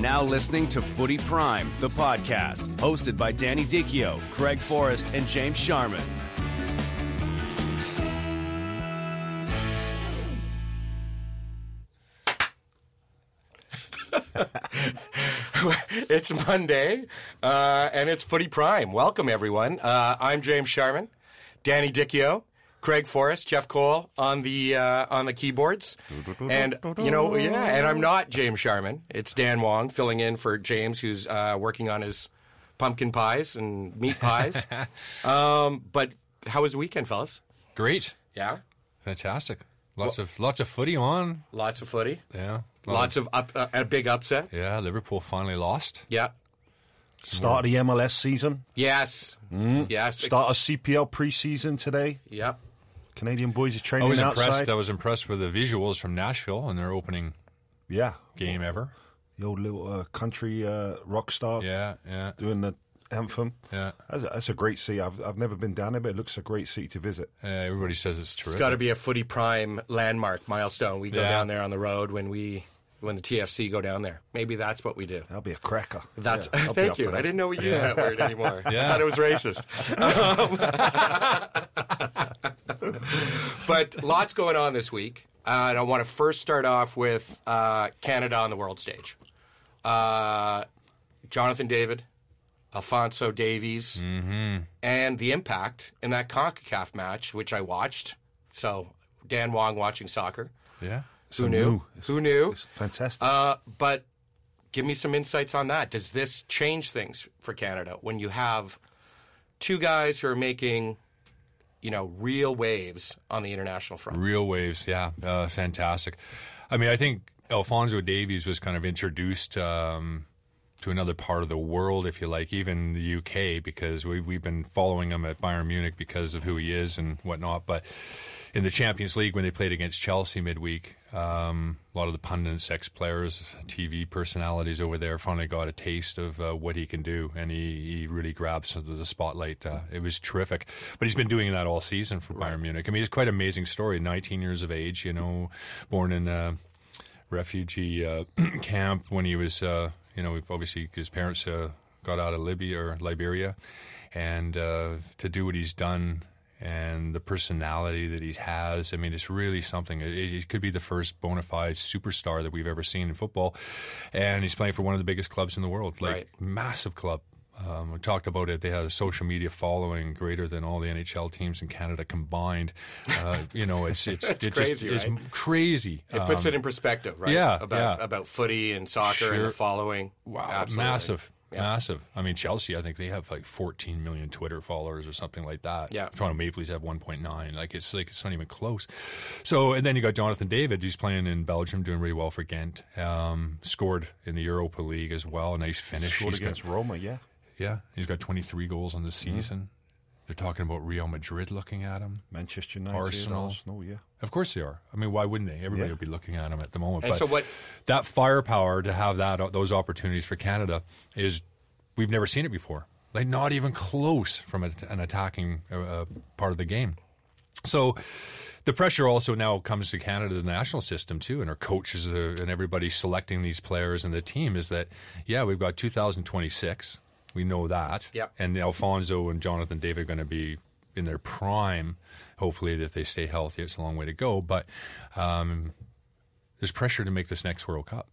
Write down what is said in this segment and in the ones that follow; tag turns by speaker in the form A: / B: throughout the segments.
A: now listening to Footy Prime, the podcast, hosted by Danny Dichio, Craig Forrest, and James Sharman.
B: it's Monday, uh, and it's Footy Prime. Welcome, everyone. Uh, I'm James Sharman, Danny Dichio, Craig Forrest, Jeff Cole on the uh, on the keyboards, and you know, yeah, and I'm not James Sharman. It's Dan Wong filling in for James, who's uh, working on his pumpkin pies and meat pies. um, but how was the weekend, fellas?
C: Great,
B: Yeah,
C: fantastic. Lots of lots of footy on.
B: lots of footy,
C: Yeah,
B: lots of up, uh, a big upset.
C: yeah. Liverpool finally lost.
B: Yeah.
D: Start of the MLS season.
B: Yes. Yes.
D: Start of CPL preseason today.
B: Yep.
D: Canadian boys are
C: I
D: training
C: was
D: outside.
C: impressed. I was impressed with the visuals from Nashville in their opening
D: yeah,
C: game ever.
D: the old little uh, country uh, rock star
C: Yeah, yeah,
D: doing the anthem.
C: yeah.
D: That's a, that's a great city. I've I've never been down there, but it looks a great city to visit.
C: Uh, everybody says it's terrific.
B: It's got to be a footy prime landmark milestone. We go
C: Yeah.
B: down there on the road when we when the TFC go down there. Maybe that's what we do.
D: That'll be a cracker.
B: That's
D: Yeah,
B: thank you. I didn't know we used that word anymore. I thought it was racist. But lots going on this week. Uh, and I want to first start off with uh, Canada on the world stage. Uh, Jonathan David, Alfonso Davies, and the impact in that CONCACAF match, which I watched. So Dan Wong watching soccer.
C: yeah.
B: Who knew?
D: new. It's-
B: Who knew?
D: It's fantastic.
B: Uh, but give me some insights on that. Does this change things for Canada when you have two guys who are making, you know, real waves on the international front?
C: Real waves, yeah, uh, fantastic. I mean, I think Alfonso Davies was kind of introduced um, to another part of the world, if you like, even the UK, because we, we've been following him at Bayern Munich because of who he is and whatnot. But in the Champions League, when they played against Chelsea midweek, um, a lot of the pundits, ex players, TV personalities over there finally got a taste of uh, what he can do, and he, he really grabbed some of the spotlight. Uh, it was terrific. But he's been doing that all season for Bayern Munich. I mean, it's quite an amazing story. 19 years of age, you know, born in a refugee uh, camp when he was, uh, you know, obviously his parents uh, got out of Libya or Liberia, and uh, to do what he's done and the personality that he has. I mean, it's really something. It, it could be the first bona fide superstar that we've ever seen in football, and he's playing for one of the biggest clubs in the world, like
B: Right.
C: massive club. Um, we talked about it. They had a social media following greater than all the NHL teams in Canada combined. Uh, you know, it's it's
B: That's
C: it
B: crazy,
C: just
B: right?
C: is crazy.
B: It puts
C: Um,
B: it in perspective, right?
C: yeah,
B: about
C: yeah.
B: about footy and soccer and the following.
C: Wow,
B: Absolutely.
C: massive,
B: Yeah.
C: massive. I mean, Chelsea, I think they have like 14 million Twitter followers or something like that.
B: Yeah.
C: Toronto Maple Leafs have 1.9. Like it's like it's not even close. So, and then you got Jonathan David, who's playing in Belgium, doing really well for Ghent. Um, scored in the Europa League as well. Nice finish.
D: Scored
C: He's got-
D: against Roma, yeah.
C: yeah, he's got 23 goals on the season. They're talking about Real Madrid looking at him.
D: Manchester United,
C: Arsenal.
D: Arsenal, yeah.
C: Of course they are. I mean, why wouldn't they? Everybody
D: Yeah.
C: would be looking at him at the moment.
B: And
C: but
B: so what-
C: that firepower to have that those opportunities for Canada is we've never seen it before. Like not even close from a, an attacking uh, uh, part of the game. So the pressure also now comes to Canada, the national system too, and our coaches and everybody selecting these players and the team is that yeah, we've got 2026. We know that.
B: Yep.
C: And Alfonso and Jonathan David are going to be in their prime. Hopefully, that they stay healthy. It's a long way to go, but um, there's pressure to make this next World Cup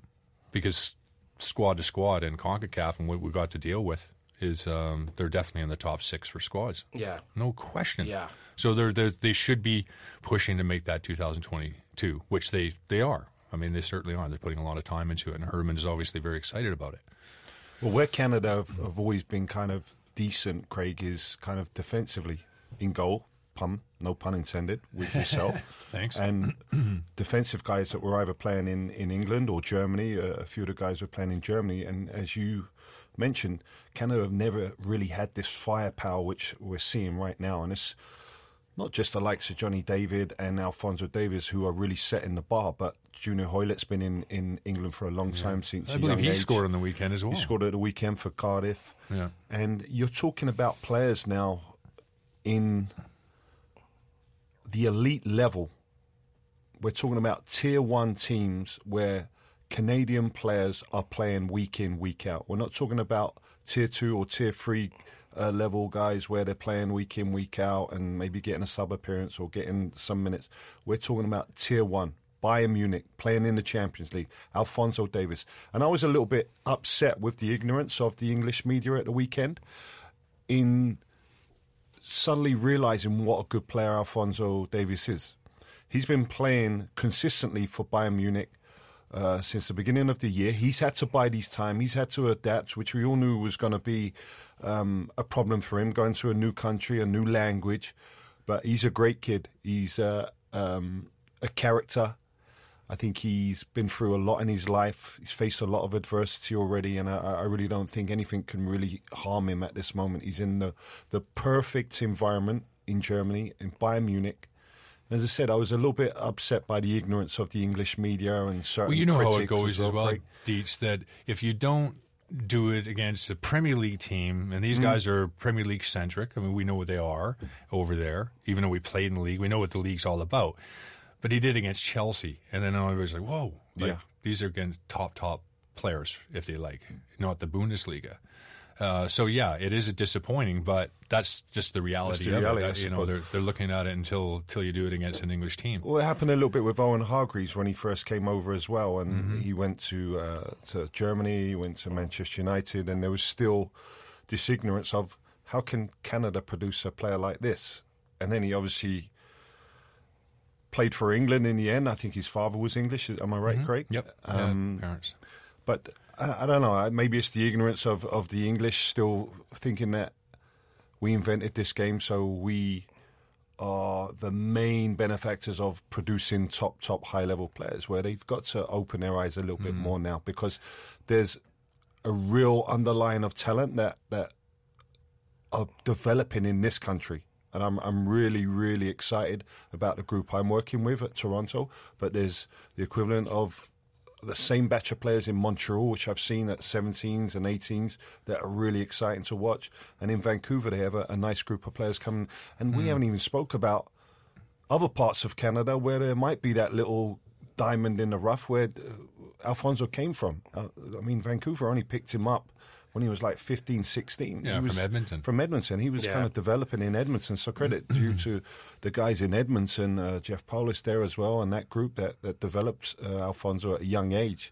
C: because squad to squad in Concacaf and what we got to deal with is um, they're definitely in the top six for squads.
B: Yeah.
C: No question.
B: Yeah.
C: So they're, they're, they should be pushing to make that 2022, which they, they are. I mean, they certainly are. They're putting a lot of time into it, and Herdman is obviously very excited about it.
D: Well, where Canada have, have always been kind of decent, Craig, is kind of defensively in goal. Pun, no pun intended, with yourself.
C: Thanks.
D: And defensive guys that were either playing in, in England or Germany. Uh, a few of the guys were playing in Germany. And as you mentioned, Canada have never really had this firepower which we're seeing right now. And it's not just the likes of Johnny David and Alfonso Davies who are really setting the bar, but Junior Hoilett's been in, in England for a long time since
C: I believe he
D: age.
C: scored on the weekend as well.
D: He scored at the weekend for Cardiff.
C: Yeah.
D: And you're talking about players now in the elite level. We're talking about tier one teams where Canadian players are playing week in, week out. We're not talking about tier two or tier three uh, level guys where they're playing week in, week out and maybe getting a sub appearance or getting some minutes. We're talking about tier one. Bayern Munich playing in the Champions League, Alfonso Davies. And I was a little bit upset with the ignorance of the English media at the weekend in suddenly realizing what a good player Alfonso Davies is. He's been playing consistently for Bayern Munich uh, since the beginning of the year. He's had to buy these time. He's had to adapt, which we all knew was going to be um, a problem for him, going to a new country, a new language. But he's a great kid. He's uh, um, a character. I think he's been through a lot in his life. He's faced a lot of adversity already, and I, I really don't think anything can really harm him at this moment. He's in the, the perfect environment in Germany, in Bayern Munich. As I said, I was a little bit upset by the ignorance of the English media and certain
C: Well, you know how it goes as well. Dietz, that if you don't do it against a Premier League team, and these mm. guys are Premier League centric, I mean, we know what they are over there, even though we played in the league, we know what the league's all about. But he did against Chelsea, and then everybody's like, whoa, like,
D: Yeah.
C: these are against top, top players, if they like, not the Bundesliga. Uh, so yeah, it is disappointing, but that's just the reality
D: the
C: of
D: reality,
C: it. That, you know, they're they're looking at it until until you do it against an English team.
D: Well, it happened a little bit with Owen Hargreaves when he first came over as well, and
C: Mm-hmm.
D: he went to uh, to Germany, he went to Manchester United, and there was still this ignorance of how can Canada produce a player like this, and then he obviously played for England in the end. I think his father was English. Am I right, Craig?
C: Mm-hmm. Yep,
D: Um,
C: yeah, parents.
D: but I, I don't know. Maybe it's the ignorance of, of the English still thinking that we invented this game, so we are the main benefactors of producing top, top, high level players. Where they've got to open their eyes a little bit more now because there's a real underline of talent that that are developing in this country. And I'm I'm really really excited about the group I'm working with at Toronto. But there's the equivalent of the same batch of players in Montreal, which I've seen at 17s and 18s, that are really exciting to watch. And in Vancouver, they have a, a nice group of players coming. And we haven't even spoke about other parts of Canada where there might be that little diamond in the rough where uh, Alfonso came from. Uh, I mean, Vancouver only picked him up when he was like 15, 16.
C: Yeah,
D: he
C: from Edmonton.
D: From Edmonton. He was
B: Yeah.
D: kind of developing in Edmonton. So credit due to the guys in Edmonton, uh, Jeff Paulus there as well, and that group that, that developed uh, Alfonso at a young age.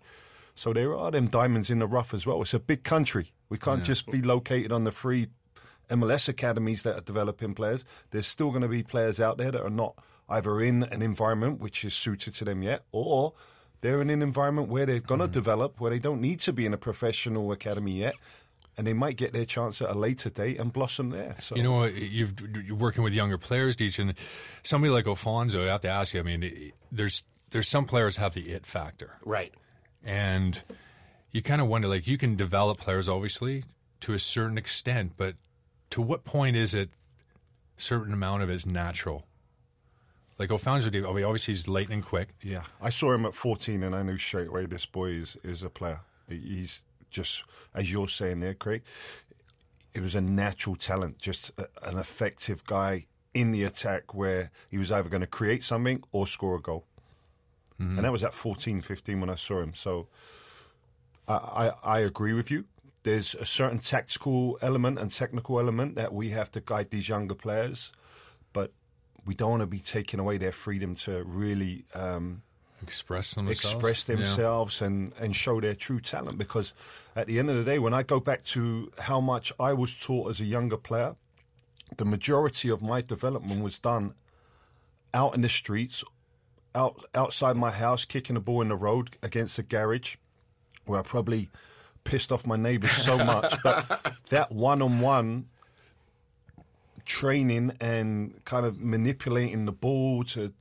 D: So there are them diamonds in the rough as well. It's a big country. We can't just be located on the free MLS academies that are developing players. There's still going to be players out there that are not either in an environment which is suited to them yet, or they're in an environment where they're going to mm. develop, where they don't need to be in a professional academy yet, and they might get their chance at a later date and blossom there. So
C: You know, you've, you're working with younger players, Deech, and somebody like Alfonso, I have to ask you. I mean, there's there's some players have the it factor,
B: Right.
C: and you kind of wonder, like, you can develop players obviously to a certain extent, but to what point is it a certain amount of it is natural? Like I mean, obviously he's lightning quick.
D: Yeah, I saw him at 14, and I knew straight away this boy is, is a player. He's just, as you're saying there, Craig, it was a natural talent, just a, an effective guy in the attack where he was either going to create something or score a goal. Mm-hmm. And that was at 14, 15 when I saw him. So I, I, I agree with you. There's a certain tactical element and technical element that we have to guide these younger players we don't want to be taking away their freedom to really um,
C: Express themselves.
D: express
C: Yeah.
D: themselves and, and show their true talent. Because at the end of the day, when I go back to how much I was taught as a younger player, the majority of my development was done out in the streets, out outside my house, kicking the ball in the road against the garage, where I probably pissed off my neighbours so much. but that one-on-one training and kind of manipulating the ball to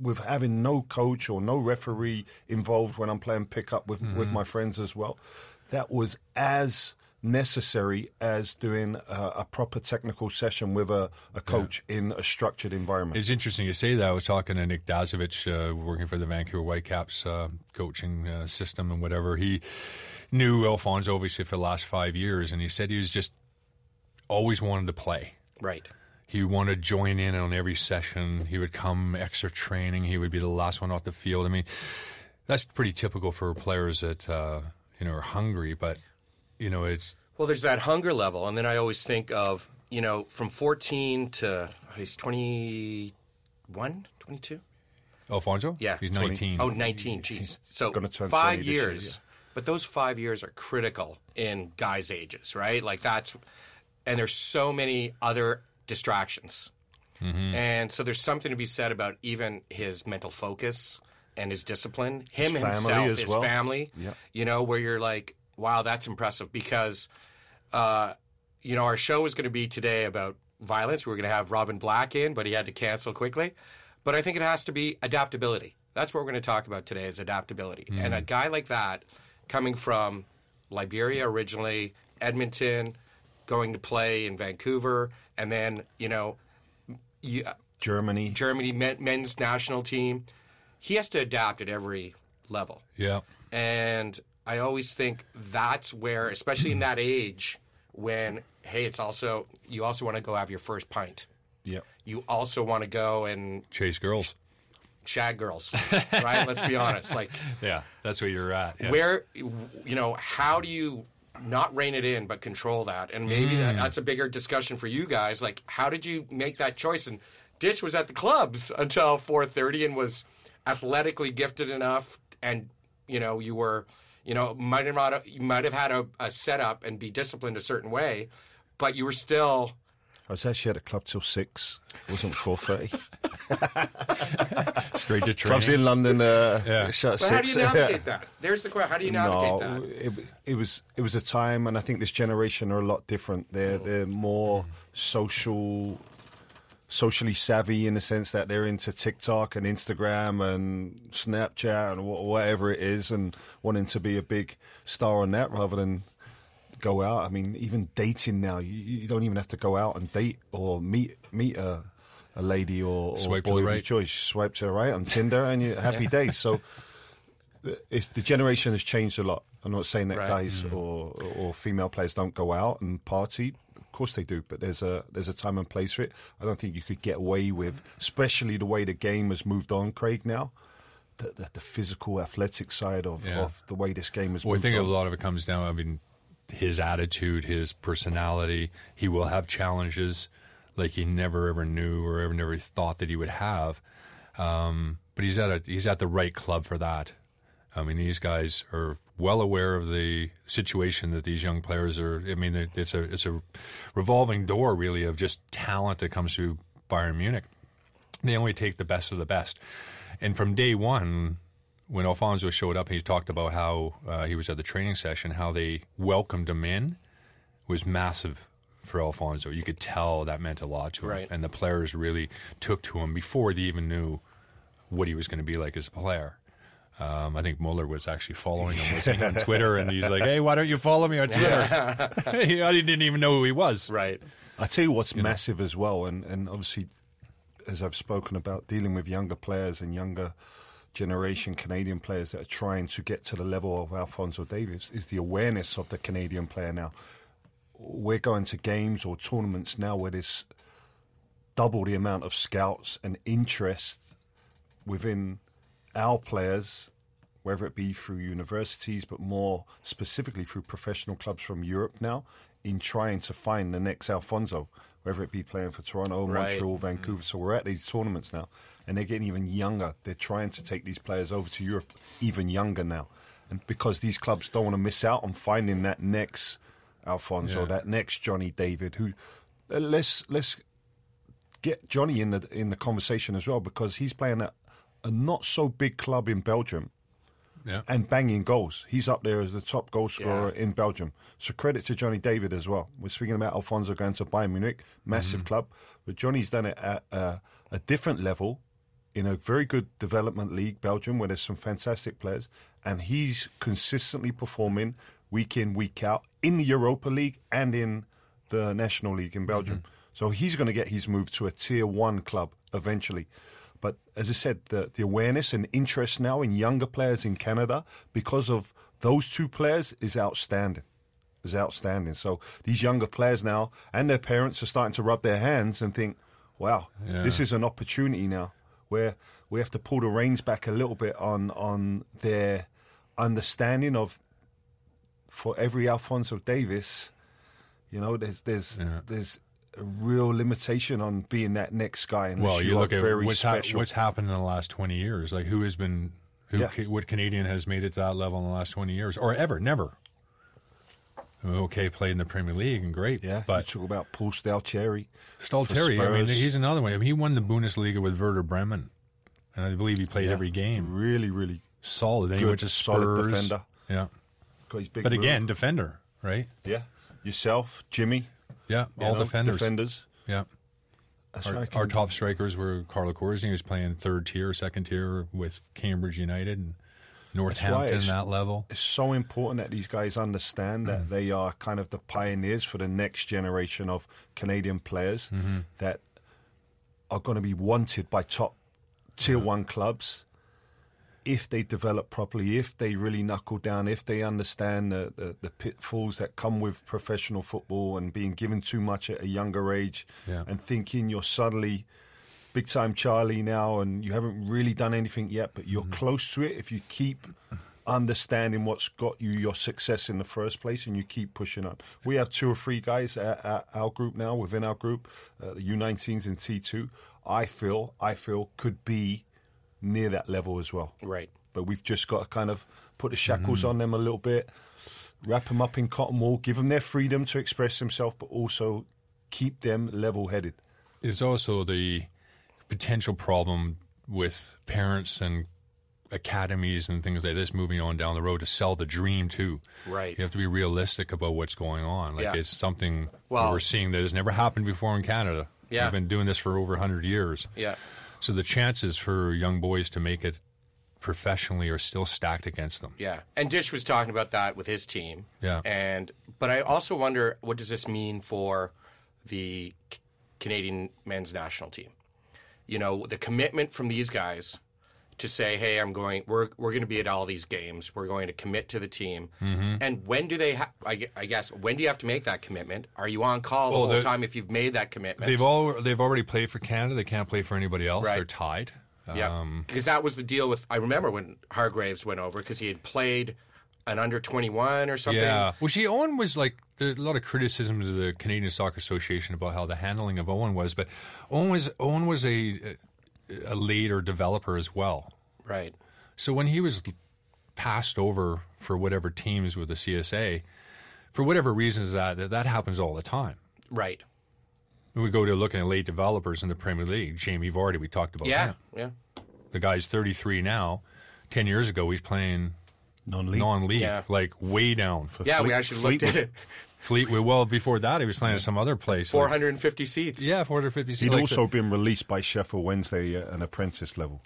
D: with having no coach or no referee involved when I'm playing pickup with with my friends as well. That was as necessary as doing a, a proper technical session with a, a coach in a structured environment.
C: It's interesting you say that. I was talking to Nick Dasovic, uh, working for the Vancouver Whitecaps uh, coaching uh, system and whatever. He knew Alfonso obviously for the last five years, and he said he was just always wanted to play.
B: Right.
C: He wanted to join in on every session. He would come extra training. He would be the last one off the field. I mean, that's pretty typical for players that uh, you know are hungry, but you know it's
B: Well, there's that hunger level, and then I always think of you know from 14 to he's 21, 22.
C: Alfonso.
B: Yeah,
C: he's
B: 20
C: nineteen.
B: Oh, 19. Jeez. So
D: gonna turn
B: five
D: this year,
B: years.
D: yeah.
B: But those five years are critical in guys' ages, right? Like that's, and there's so many other distractions,
C: Mm-hmm.
B: and so there's something to be said about even his mental focus and his discipline, him
D: His
B: himself,
D: as
B: his
D: well.
B: family.
D: Yeah.
B: You know, where you're like, wow, that's impressive because, uh, you know, our show is going to be today about violence. We were going to have Robin Black in, but he had to cancel quickly. But I think it has to be adaptability. That's what we're going to talk about today is adaptability. And a guy like that, coming from Liberia originally, Edmonton, going to play in Vancouver, and then you know, you, uh,
D: Germany.
B: Germany men, men's national team. He has to adapt at every level.
C: Yeah.
B: And I always think that's where, especially in that age, when hey, it's also you also want to go have your first pint.
D: yeah.
B: You also want to go and
C: Chase girls.
B: shag girls, right? Let's be honest. Like
C: Yeah, that's where you're at. Yeah.
B: where, you know, how do you not rein it in but control that? And maybe that, mm. that's a bigger discussion for you guys. Like, how did you make that choice? And Ditch was at the clubs until 4:30 and was athletically gifted enough, and you know, you were, you know, might have not, you might have had a, a setup and be disciplined a certain way, but you were still.
D: I was actually at the club till six. It wasn't four thirty.
C: straight to
D: Clubs in London uh,
C: Yeah.
D: shut at
B: But how do you navigate that? There's the question. How do you navigate
D: no,
B: that?
D: it, it was it was a time, and I think this generation are a lot different. They're they're more social, socially savvy in the sense that they're into TikTok and Instagram and Snapchat and whatever it is, and wanting to be a big star on that rather than go out. I mean, even dating now, you, you don't even have to go out and date or meet meet a a lady or, or boy
C: the
D: of your choice. Swipe to the right on Tinder, and you happy days. So it's, the generation has changed a lot. I'm not saying that
B: Right.
D: guys mm. or, or female players don't go out and party. Of course they do, but there's a there's a time and place for it. I don't think you could get away with, especially the way the game has moved on, Craig. Now, the, the, the physical, athletic side of,
C: Yeah.
D: of the way this game has
C: Well, I think
D: on.
C: a lot of it comes down. I mean, his attitude, his personality. He will have challenges like he never ever knew or ever never thought that he would have. Um, but he's at a he's at the right club for that. I mean, these guys are well aware of the situation that these young players are. I mean, it's a it's a revolving door really of just talent that comes through Bayern Munich. They only take the best of the best, and from day one, when Alfonso showed up, he talked about how uh, he was at the training session, how they welcomed him in was massive for Alfonso. You could tell that meant a lot to him,
B: Right.
C: and the players really took to him before they even knew what he was going to be like as a player. Um, I think Muller was actually following him listening on Twitter, and he's like, "Hey, why don't you follow me on Twitter?" he, I didn't even know who he was.
B: Right.
D: I tell you what's massive as well, and, and obviously, as I've spoken about dealing with younger players and younger generation Canadian players that are trying to get to the level of Alfonso Davies, is the awareness of the Canadian player now. We're going to games or tournaments now where there's double the amount of scouts and interest within our players, whether it be through universities, but more specifically through professional clubs from Europe now, in trying to find the next Alfonso, whether it be playing for Toronto,
B: Right.
D: Montreal, Vancouver. So we're at these tournaments now, and they're getting even younger. They're trying to take these players over to Europe even younger now, and because these clubs don't want to miss out on finding that next Alfonso,
C: Yeah.
D: that next Johnny David, who uh, let's let's get Johnny in the in the conversation as well because he's playing at a not so big club in Belgium
C: Yeah.
D: and banging goals. He's up there as the top goal scorer
B: Yeah.
D: in Belgium. So credit to Johnny David as well. We're speaking about Alfonso going to Bayern Munich, massive
C: Mm-hmm.
D: club, but Johnny's done it at a, a different level in a very good development league, Belgium, where there's some fantastic players, and he's consistently performing week in, week out in the Europa League and in the National League in Belgium. So he's going to get his move to a tier one club eventually. But as I said, the, the awareness and interest now in younger players in Canada because of those two players is outstanding. Is outstanding. So these younger players now and their parents are starting to rub their hands and think, wow,
C: Yeah.
D: this is an opportunity now where we have to pull the reins back a little bit on on their understanding of for every Alfonso Davies, you know, there's there's
C: Yeah.
D: there's a real limitation on being that next guy unless
C: Well,
D: you,
C: you look at
D: very
C: what's,
D: special.
C: what's happened in the last 20 years. Like, who has been, who,
D: Yeah.
C: ca- what Canadian has made it to that level in the last 20 years? Or ever, never. Okay, played in the Premier League and great.
D: yeah,
C: But
D: you talk about Paul Stalteri.
C: Stalteri, I mean, he's another one. I mean, he won the Bundesliga with Werder Bremen. And I believe he played
D: Yeah.
C: every game.
D: Really, really
C: Solid. Then he
D: Good,
C: went to Spurs.
D: solid defender.
C: Yeah.
D: got his big
C: But again, defender, right?
D: yeah, yourself, Jimmy,
C: Yeah, all
D: know,
C: defenders.
D: defenders.
C: Yeah. Our, our top strikers were Carlo who was playing third tier, second tier with Cambridge United and Northampton, that level.
D: It's so important that these guys understand that they are kind of the pioneers for the next generation of Canadian players
C: Mm-hmm.
D: that are going to be wanted by top tier one clubs if they develop properly, if they really knuckle down, if they understand the, the, the pitfalls that come with professional football and being given too much at a younger age
C: Yeah.
D: and thinking you're suddenly big time Charlie now and you haven't really done anything yet, but you're close to it if you keep understanding what's got you your success in the first place and you keep pushing on. We have two or three guys at, at our group now, within our group, uh, the U19s and T2. I feel, I feel could be near that level as well.
B: Right.
D: But we've just got to kind of put the shackles mm-hmm. on them a little bit, wrap them up in cotton wool, give them their freedom to express themselves, but also keep them level headed.
C: It's also the potential problem with parents and academies and things like this moving on down the road to sell the dream too.
B: Right.
C: You have to be realistic about what's going on. Like
B: Yeah.
C: it's something
B: Well-
C: we're seeing that has never happened before in Canada.
B: Yeah.
C: We've been doing this for over 100 years.
B: Yeah.
C: So the chances for young boys to make it professionally are still stacked against them.
B: Yeah, and Dish was talking about that with his team.
C: Yeah.
B: and but I also wonder what does this mean for the Canadian men's national team? You know, the commitment from these guys to say, "Hey, I'm going. We're we're going to be at all these games. We're going to commit to the team."
C: Mm-hmm.
B: And when do they? Ha- I, I guess when do you have to make that commitment? Are you on call all
C: the
B: whole time if you've made that commitment?
C: They've all they've already played for Canada. They can't play for anybody else.
B: Right.
C: They're tied.
B: Yeah,
C: Um,
B: because that was the deal with. I remember when Hargreaves went over because he had played an under twenty one or something.
C: Yeah. Well, see, Owen was like there's a lot of criticism to the Canadian Soccer Association about how the handling of Owen was, but Owen was Owen was a a later developer as well.
B: Right.
C: So when he was passed over for whatever teams with the CSA, for whatever reasons that that happens all the time.
B: Right.
C: We go to looking at late developers in the Premier League. Jamie Vardy, we talked about.
B: Yeah.
C: him.
B: Yeah.
C: The guy's 33 now. Ten years ago, he's playing
D: Non-league.
C: non-league,
B: Yeah.
C: like way down.
B: Yeah, we
D: Fleet-
B: actually looked at it.
C: Fleetwood. Well, before that, he was playing at some other place. like-
B: 450 seats.
C: yeah, 450 seats. He'd. Like
D: also
C: the-
D: been released by Sheffield Wednesday at an apprentice level.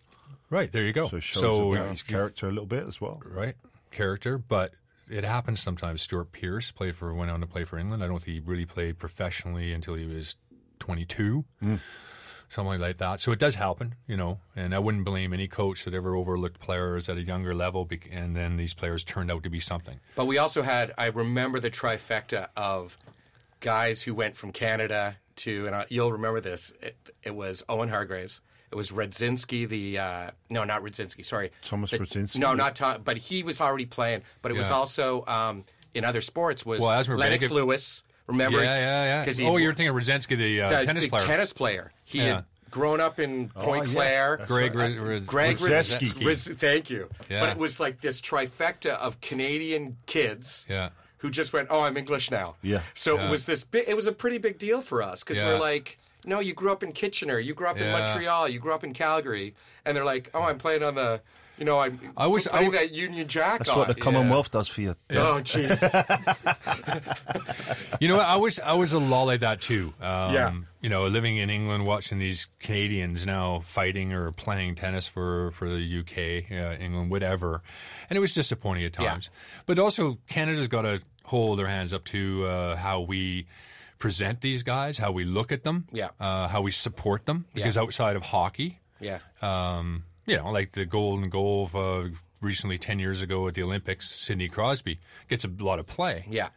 C: right there. You go.
D: So shows
C: So,
D: about his character a little bit as well.
C: right character, but it happens sometimes. Stuart Pearce played for went on to play for England. I don't think he really played professionally until he was 22. Hmm. Something like that. So it does happen, you know, and I wouldn't blame any coach that ever overlooked players at a younger level, bec- and then these players turned out to be something.
B: But we also had, I remember the trifecta of guys who went from Canada to, and I, you'll remember this, it, it was Owen Hargreaves. It was Redzinski, the, uh, no, not Redzinski, sorry.
D: Thomas
B: The-
D: Radzinski?
B: No, not Tom, but he was already playing. But it was also, um, in other sports, was
C: Well, Asmer
B: Lennox
C: Begic-
B: Lewis Remember?
C: Yeah, yeah, yeah.
B: 'Cause he-
C: oh, you're thinking of Radzensky, the, uh,
B: the,
C: tennis
B: the
C: player.
B: tennis player. He
C: Yeah.
B: had grown up in Point
D: yeah.
B: Claire.
D: That's
C: Greg,
D: right.
C: Rid- Rid-
B: Greg
D: Radzensky.
B: Ridz- Ridz- thank you.
C: Yeah.
B: But it was like this trifecta of Canadian kids
C: Yeah.
B: who just went, "Oh, I'm English now."
D: Yeah.
B: So
C: Yeah.
B: it was this. Bi- it was a pretty big deal for us because
C: Yeah.
B: we're like, "No, you grew up in Kitchener, you grew up in Montreal, you grew up in Calgary," and they're like, "Oh, I'm playing on the, you know, I'm
C: I was- I
B: that Union Jack
D: That's
B: on."
D: what the Commonwealth does for you.
B: Oh, jeez.
C: You know what? I was I was a lolly like that too. Um,
B: Yeah.
C: You know, living in England, watching these Canadians now fighting or playing tennis for for the UK, uh, England, whatever, and it was disappointing at times.
B: Yeah.
C: times. But also, Canada's got to hold their hands up to uh, how we present these guys, how we look at them,
B: Yeah.
C: uh, how we support them. Because
B: Yeah.
C: outside of hockey,
B: yeah.
C: um, you know, like the golden goal of uh, recently ten years ago at the Olympics, Sidney Crosby gets a lot of play,
B: Yeah.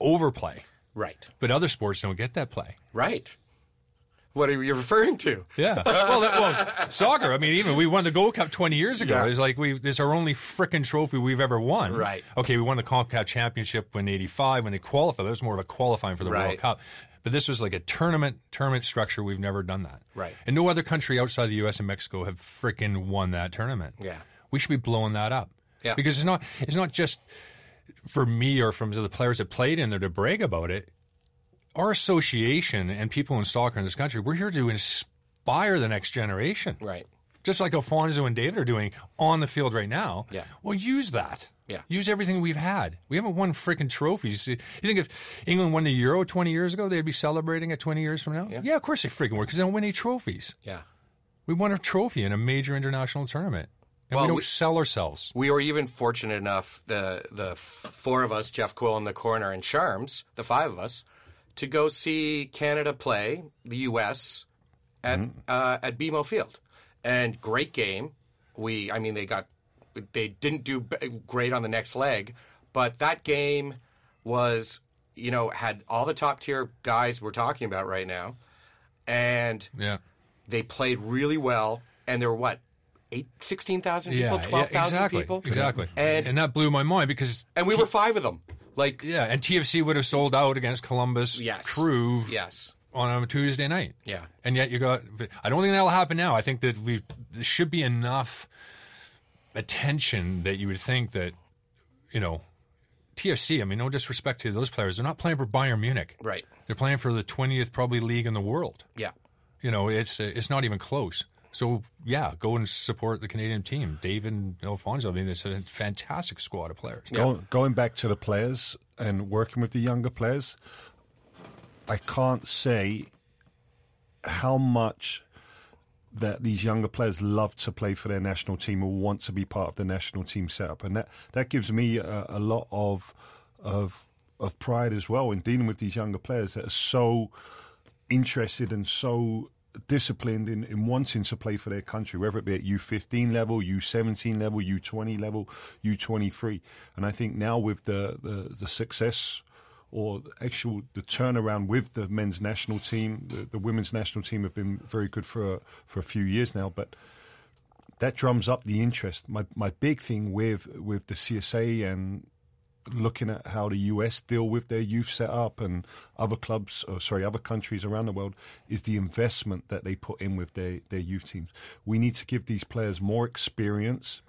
C: overplay.
B: Right.
C: But other sports don't get that play.
B: Right. What are you referring to?
C: Yeah. well, that, well, soccer. I mean, even we won the Gold Cup 20 years ago.
B: Yeah.
C: It's like we. It's our only frickin' trophy we've ever won.
B: Right.
C: Okay, we won the Concacaf Championship in '85 when they qualified. That was more of a qualifying for the World Cup. But this was like a tournament tournament structure. We've never done that.
B: Right.
C: And no other country outside the U.S. and Mexico have frickin' won that tournament.
B: Yeah.
C: We should be blowing that up.
B: Yeah.
C: Because it's not. It's not just for me or from the players that played in there to brag about it our association and people in soccer in this country, we're here to inspire the next generation.
B: Right.
C: Just like Alfonso and David are doing on the field right now.
B: Yeah.
C: Well, use that.
B: Yeah.
C: Use everything we've had. We haven't won freaking trophies. You think if England won the Euro 20 years ago, they'd be celebrating it 20 years from now?
B: Yeah.
C: of course they freaking were because they don't win any trophies.
B: Yeah.
C: We won a trophy in a major international tournament. And
B: Well,
C: we don't
B: we-
C: sell ourselves.
B: We were even fortunate enough, the the four of us, Jeff Quill in the corner and Sharms, the five of us, to go see Canada play the U.S. at uh, at BMO Field, and great game. We, I mean, they got they didn't do great on the next leg, but that game was, you know, had all the top tier guys we're talking about right now, and
C: Yeah.
B: they played really well. And there were what, eight, 16,000 people,
C: yeah,
B: twelve thousand
C: exactly,
B: people,
C: Exactly.
B: and
C: and that blew my mind because
B: and we were five of them. Like,
C: Yeah, and TFC would have sold out against Columbus
B: Yes.
C: Crew
B: yes,
C: on a Tuesday night.
B: Yeah.
C: And yet you got I don't think that'll happen now. I think that we there should be enough attention that you would think that you know TFC, I mean no disrespect to those players, they're not playing for Bayern Munich.
B: right,
C: They're playing for the 20th probably league in the world.
B: yeah,
C: You know, it's it's not even close. So yeah, go and support the Canadian team. David and Alfonso, I mean, it's a fantastic squad of players.
D: Go, going back to the players and working with the younger players, I can't say how much that these younger players love to play for their national team or want to be part of the national team setup, and that that gives me a, a lot of of of pride as well in dealing with these younger players that are so interested and so disciplined in, in wanting to play for their country, whether it be at U15 level, U17 level, U20 level, U23. And I think now with the, the, the success or actual the turnaround with the men's national team, the, the women's national team have been very good for a, for a few years now, but that drums up the interest. My my big thing with with the CSA and looking at how the US deal with their youth setup and other clubs, or sorry, other countries around the world, is the investment that they put in with their, their youth teams. We need to give these players more experience,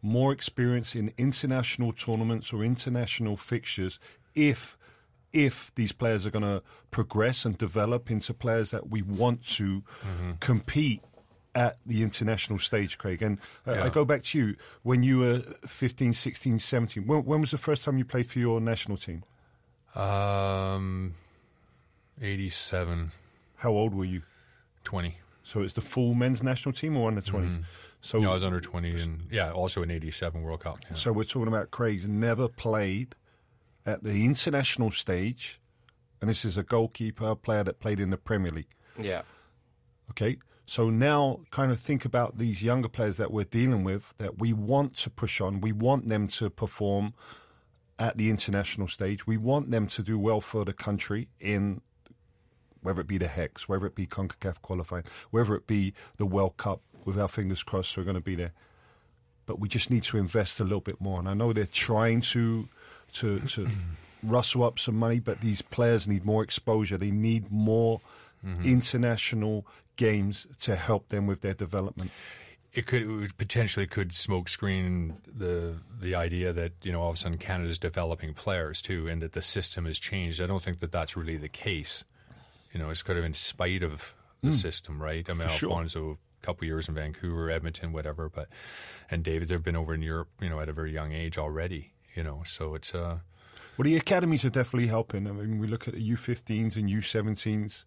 D: more experience in international tournaments or international fixtures if if these players are going to progress and develop into players that we want to compete at the international stage, Craig. And uh, I go back to you when you were 15, 16, 17. When, when was the first time you played for your national team?
C: Um, 87,
D: How old were you?
C: 20.
D: So it's the full men's national team or under 20s? So,
C: No, I was under 20 and yeah, also in 87 World Cup. yeah.
D: so we're talking about Craig's never played at the international stage, and this is a goalkeeper, a player that played in the Premier League.
B: yeah,
D: Okay. So now kind of think about these younger players that we're dealing with that we want to push on. We want them to perform at the international stage. We want them to do well for the country in whether it be the Hex, whether it be CONCACAF qualifying, whether it be the World Cup with our fingers crossed we're going to be there. But we just need to invest a little bit more. And I know they're trying to to to rustle up some money, but these players need more exposure. They need more mm-hmm. international games to help them with their development.
C: it could it potentially could smokescreen the the idea that you know all of a sudden Canada's developing players too, and that the system has changed. I don't think that that's really the case. You know, it's kind of in spite of the mm. system, right? I mean,
D: sure.
C: Alfonso, a couple years in Vancouver, Edmonton, whatever, but and David, they've been over in Europe, you know, at a very young age already. You know, so it's uh,
D: Well, the academies are definitely helping. I mean, we look at the U15s and U17s.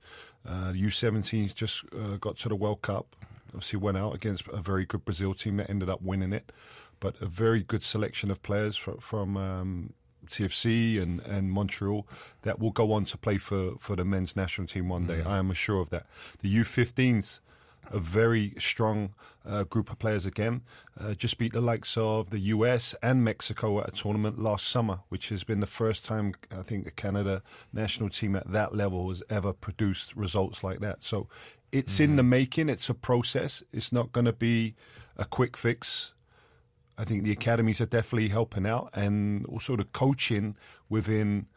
D: Uh, the U17s just uh, got to the World Cup. Obviously, went out against a very good Brazil team that ended up winning it. But a very good selection of players from, from um, CFC and, and Montreal that will go on to play for, for the men's national team one day. I am sure of that. The U15s a very strong uh, group of players again. Uh, just beat the likes of the US and Mexico at a tournament last summer, which has been the first time I think the Canada national team at that level has ever produced results like that. So it's in the making. It's a process. It's not going to be a quick fix. I think the academies are definitely helping out, and also the coaching within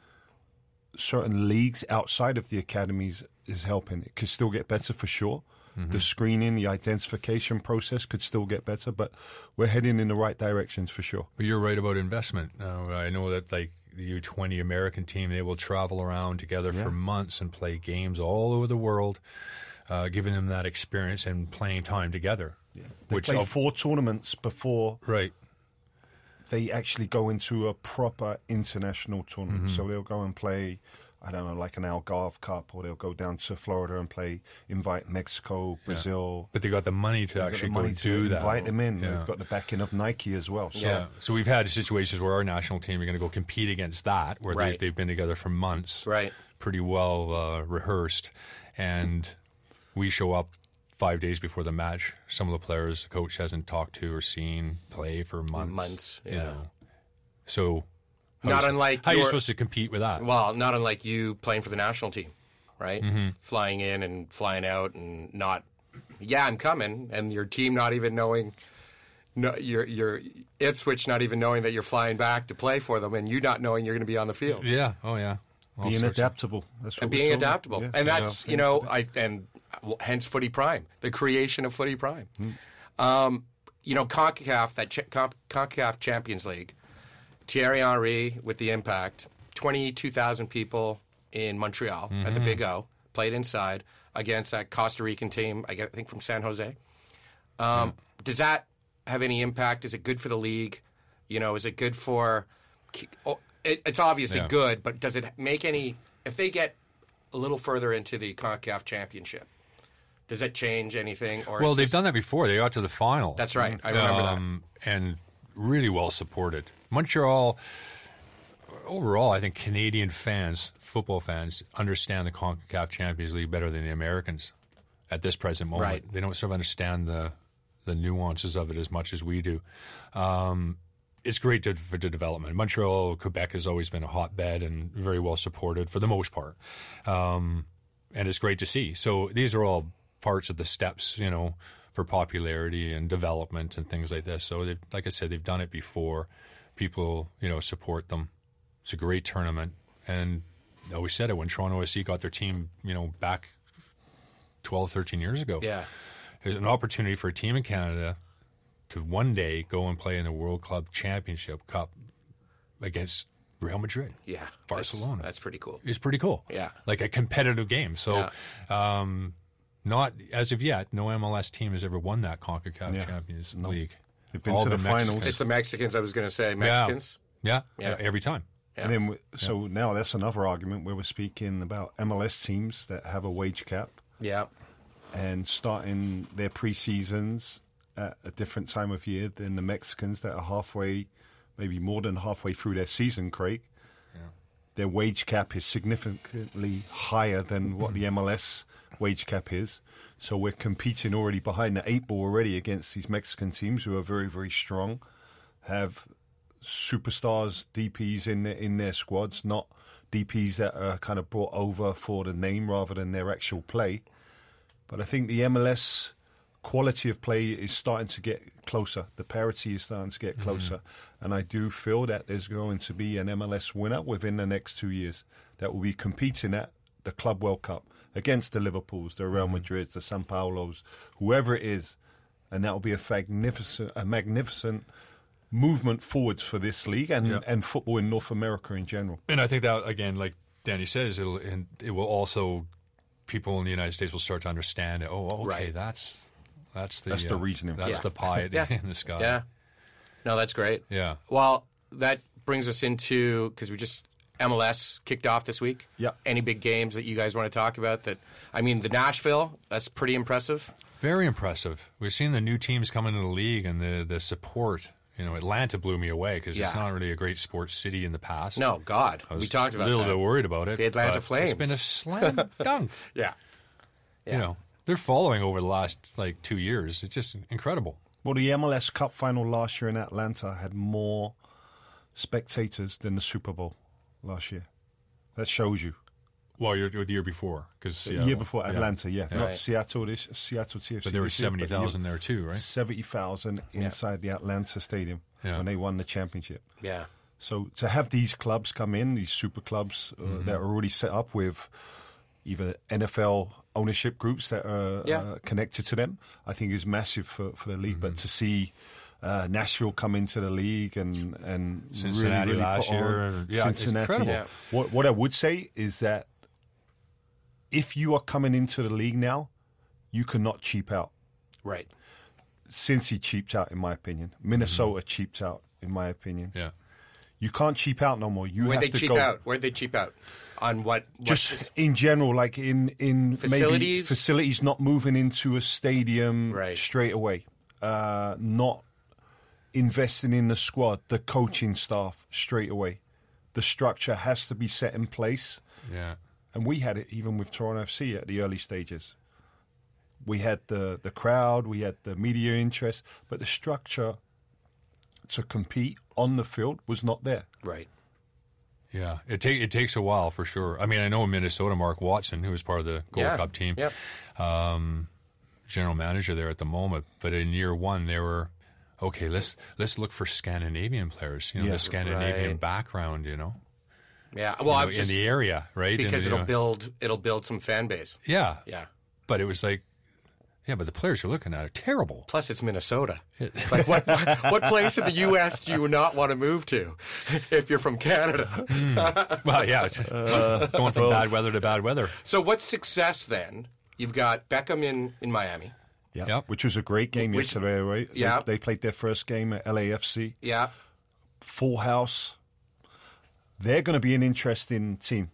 D: certain leagues outside of the academies is helping. It could still get better for sure. The screening, the identification process could still get better, but we're heading in the right directions for sure.
C: But you're right about investment. Uh, I know that like the U20 American team, they will travel around together for months and play games all over the world, uh, giving them that experience and playing time together.
D: They
C: Which
D: play four tournaments before
C: right,
D: they actually go into a proper international tournament.
C: Mm-hmm.
D: So they'll go and play, I don't know, like an Algarve Cup, or they'll go down to Florida and play, invite Mexico, Brazil.
C: but they got the money to
D: They've got
C: actually
D: the money
C: go
D: to
C: do that.
D: invite them in.
C: Yeah.
D: They've got the backing of Nike as well. So
C: Yeah. So we've had situations where our national team are going to go compete against that, where
B: Right.
C: they, they've been together for months,
B: Right.
C: pretty well uh, rehearsed, and we show up five days before the match. Some of the players the coach hasn't talked to or seen play for months.
B: Months,
C: you
B: yeah.
C: know. So how
B: Not
C: is-
B: unlike
C: how are you
B: your-
C: supposed to compete with that?
B: Well, not unlike you playing for the national team, right?
C: Mm-hmm.
B: Flying in and flying out and not, yeah, I'm coming, and your team not even knowing, no, your your Ipswich not even knowing that you're flying back to play for them, and you not knowing you're going to be on the field.
C: yeah. Oh yeah. All
D: being adaptable. That's what
B: And being adaptable,
D: Yeah.
B: and that's you know, I and well, hence Footy Prime, the creation of Footy Prime. Um, you know, Concacaf that Ch- Con- Concacaf Champions League, Thierry Henry with the impact, twenty two thousand people in Montreal at the Big O played inside against that Costa Rican team. I think from San Jose. Um, Does that have any impact? Is it good for the league? You know, is it good for? Oh, it, it's obviously
C: Yeah.
B: good, but does it make any? If they get a little further into the Concacaf Championship, does that change anything? Or
C: Well, they've
B: this-
C: done that before. They got to the final.
B: That's right. I remember that.
C: um, And really well supported. Montreal, overall, I think Canadian fans, football fans, understand the CONCACAF Champions League better than the Americans at this present moment.
B: Right.
C: They don't sort of understand the the nuances of it as much as we do. Um, it's great to, for the development. Montreal, Quebec has always been a hotbed and very well supported for the most part. Um, and it's great to see. So these are all parts of the steps, you know, for popularity and development and things like this. So, they've, like I said, they've done it before. People, you know, support them. It's a great tournament, and I always said it when Toronto FC got their team, you know, back 12, 13 years ago.
B: yeah,
C: There's an opportunity for a team in Canada to one day go and play in the World Club Championship Cup against Real Madrid.
B: yeah,
C: Barcelona.
B: That's, that's pretty cool.
C: It's pretty cool.
B: Yeah.
C: Like a competitive game. So, um, not as of yet, no MLS team has ever won that CONCACAF
D: Yeah.
C: Champions League.
D: They've been
C: All
D: to the
C: been
D: finals.
C: Mexicans.
B: It's the Mexicans. I was going to say Mexicans.
C: Yeah.
B: Yeah.
C: yeah, every time.
D: And then, we- so now that's another argument where we're speaking about MLS teams that have a wage cap
B: Yeah,
D: and starting their pre-seasons at a different time of year than the Mexicans that are halfway, maybe more than halfway through their season, Craig. Their wage cap is significantly higher than what the MLS wage cap is. So we're competing already behind the eight ball already against these Mexican teams who are very, very strong, have superstars, DPs in their, in their squads, not DPs that are kind of brought over for the name rather than their actual play. But I think the MLS quality of play is starting to get closer. The parity is starting to get mm-hmm. closer. And I do feel that there's going to be an MLS winner within the next two years that will be competing at the Club World Cup against the Liverpools, the Real mm-hmm. Madrids, the San Paulos, whoever it is. And that will be a magnificent, a magnificent movement forwards for this league and,
C: Yeah.
D: and football in North America in general.
C: And I think that again, like Danny says, it'll and it will also people in the United States will start to understand. Oh, okay,
B: Right.
C: that's that's the
D: That's the
C: uh,
D: reasoning.
C: That's
B: Yeah.
C: the pie at the-
B: Yeah.
C: in the sky.
B: Yeah. No, that's great.
C: Yeah.
B: Well, that brings us into because we just MLS kicked off this week.
D: Yeah.
B: Any big games that you guys want to talk about? That I mean, the Nashville. That's pretty impressive.
C: Very impressive. We've seen the new teams come into the league and the the support. You know, Atlanta blew me away because it's not really a great sports city in the past.
B: No, God,
C: I was
B: we talked about
C: a little
B: that.
C: bit worried about it.
B: The Atlanta
C: but
B: Flames.
C: It's been a slam dunk.
B: Yeah.
C: You know, they're following over the last like two years. It's just incredible.
D: Well, the MLS Cup final last year in Atlanta had more spectators than the Super Bowl last year. That shows you.
C: Well, you're, you're the year before because
D: The year before Atlanta, yeah, not
B: Right.
D: Seattle. This Seattle TFC.
C: But there were
D: this year,
C: seventy
D: but the year-
C: thousand there too, right?
D: Seventy thousand inside the Atlanta Stadium
C: Yeah.
D: when they won the championship.
B: Yeah.
D: So to have these clubs come in, these super clubs uh,
C: Mm-hmm.
D: that are already set up with either NFL ownership groups that are
B: Yeah.
D: uh, connected to them, I think is massive for, for the league.
C: Mm-hmm.
D: But to see uh, Nashville come into the league and and
C: Cincinnati
D: really, really
C: last
D: put on-
C: year, yeah,
D: Cincinnati.
C: incredible.
B: Yeah.
D: What what I would say is that if you are coming into the league now, you cannot cheap out.
B: Right.
D: Cincy cheaped out, in my opinion, Minnesota cheaped out, in my opinion.
C: Yeah.
D: You can't cheap out no more. You
B: Where'd
D: have
B: they
D: to
B: cheap
D: go
B: out? Where'd they cheap out? On what? what
D: just in general, like in in maybe
B: Facilities?
D: facilities, not moving into a stadium
B: Right.
D: straight away, uh, not investing in the squad, the coaching staff straight away. The structure has to be set in place,
C: Yeah.
D: and we had it even with Toronto FC at the early stages. We had the the crowd, we had the media interest, but the structure to compete on the field was not there.
B: right.
C: Yeah, it take it takes a while for sure. I mean, I know in Minnesota, Mark Watson, who was part of the Gold
B: yeah.
C: Cup team,
B: Yep.
C: Um, general manager there at the moment. But in year one, they were okay. Let's let's look for Scandinavian players. You know,
D: Yeah.
C: the Scandinavian
B: Right.
C: background. You know,
B: Yeah.
C: You
B: Well,
C: know,
B: I'm just
C: in the area, right?
B: Because
C: you
B: it'll
C: know,
B: build it'll build some fan base.
C: Yeah,
B: Yeah.
C: But it was like, yeah, but the players you're looking at are terrible.
B: Plus, it's Minnesota. like what, what place in the U.S. do you not want to move to if you're from Canada? Hmm.
C: well, yeah, it's going from uh, bad weather to bad weather.
B: So, what's success then? You've got Beckham in, in Miami.
D: Yeah,
C: Yep.
D: which was a great game
B: Which-
D: yesterday, right? They-
B: Yeah.
D: they, played their first game at LAFC,
B: Yeah.
D: full house. They're going to be an interesting team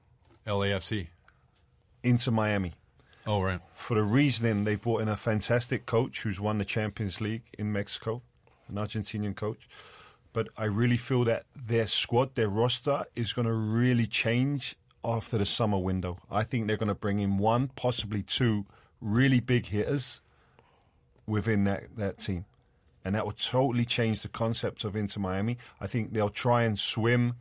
C: LAFC.
D: into Miami
C: Oh, right.
D: for the reasoning they've brought in a fantastic coach who's won the Champions League in Mexico, an Argentinian coach. But I really feel that their squad, their roster, is going to really change after the summer window. I think they're going to bring in one, possibly two, really big hitters within that, that team. And that will totally change the concept of Inter Miami. I think they'll try and swim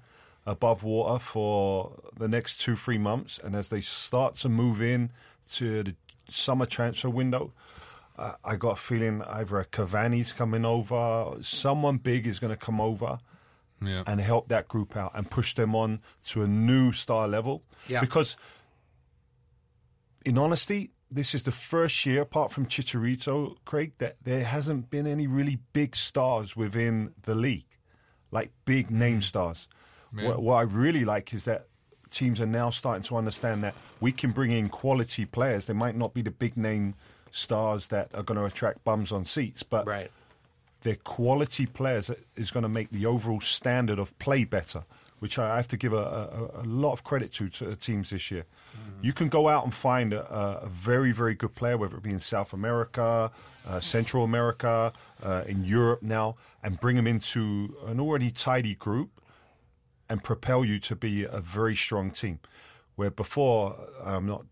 D: above water for the next two, three months. And as they start to move in to the summer transfer window, uh, I got a feeling either a Cavani's coming over, someone big is going to come over
C: Yeah.
D: and help that group out and push them on to a new star level.
B: Yeah.
D: Because, in honesty, this is the first year, apart from Chicharito, Craig, that there hasn't been any really big stars within the league, like big name stars. What, what I really like is that teams are now starting to understand that we can bring in quality players. They might not be the big name stars that are going to attract bums on seats, but
B: Right.
D: they're quality players that is going to make the overall standard of play better, which I have to give a, a, a lot of credit to to teams this year. You can go out and find a, a very, very good player, whether it be in South America, uh, Central America, uh, in Europe now, and bring them into an already tidy group and propel you to be a very strong team. Where before, I'm not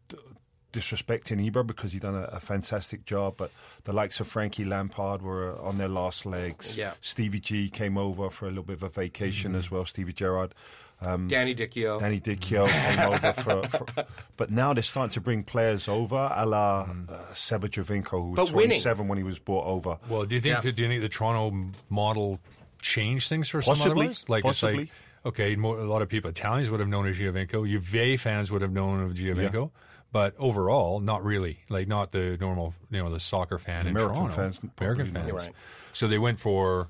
D: disrespecting Ibra because he's done a, a fantastic job, but the likes of Frankie Lampard were uh, on their last legs.
B: Yeah.
D: Stevie G came over for a little bit of a vacation mm-hmm. as well. Stevie Gerrard.
B: Um, Danny Dichio.
D: Danny Dichio came over for, for, but now they're starting to bring players over, a la uh, mm. Seba Giovinco, who was
B: But winning.
D: 27 when he was brought over.
C: Well, do you think
B: Yeah.
C: do you think the Toronto model changed things for some
D: Possibly,
C: other players? Like it's
D: possibly.
C: like okay, mo a lot of people Italians would have known of Giovinco, Juve fans would have known of Giovinco, but overall, not really. Like not the normal, you know, the soccer fan in
D: American
C: Toronto,
D: fans
C: American
D: probably not.
C: fans.
B: You're right.
C: So they went for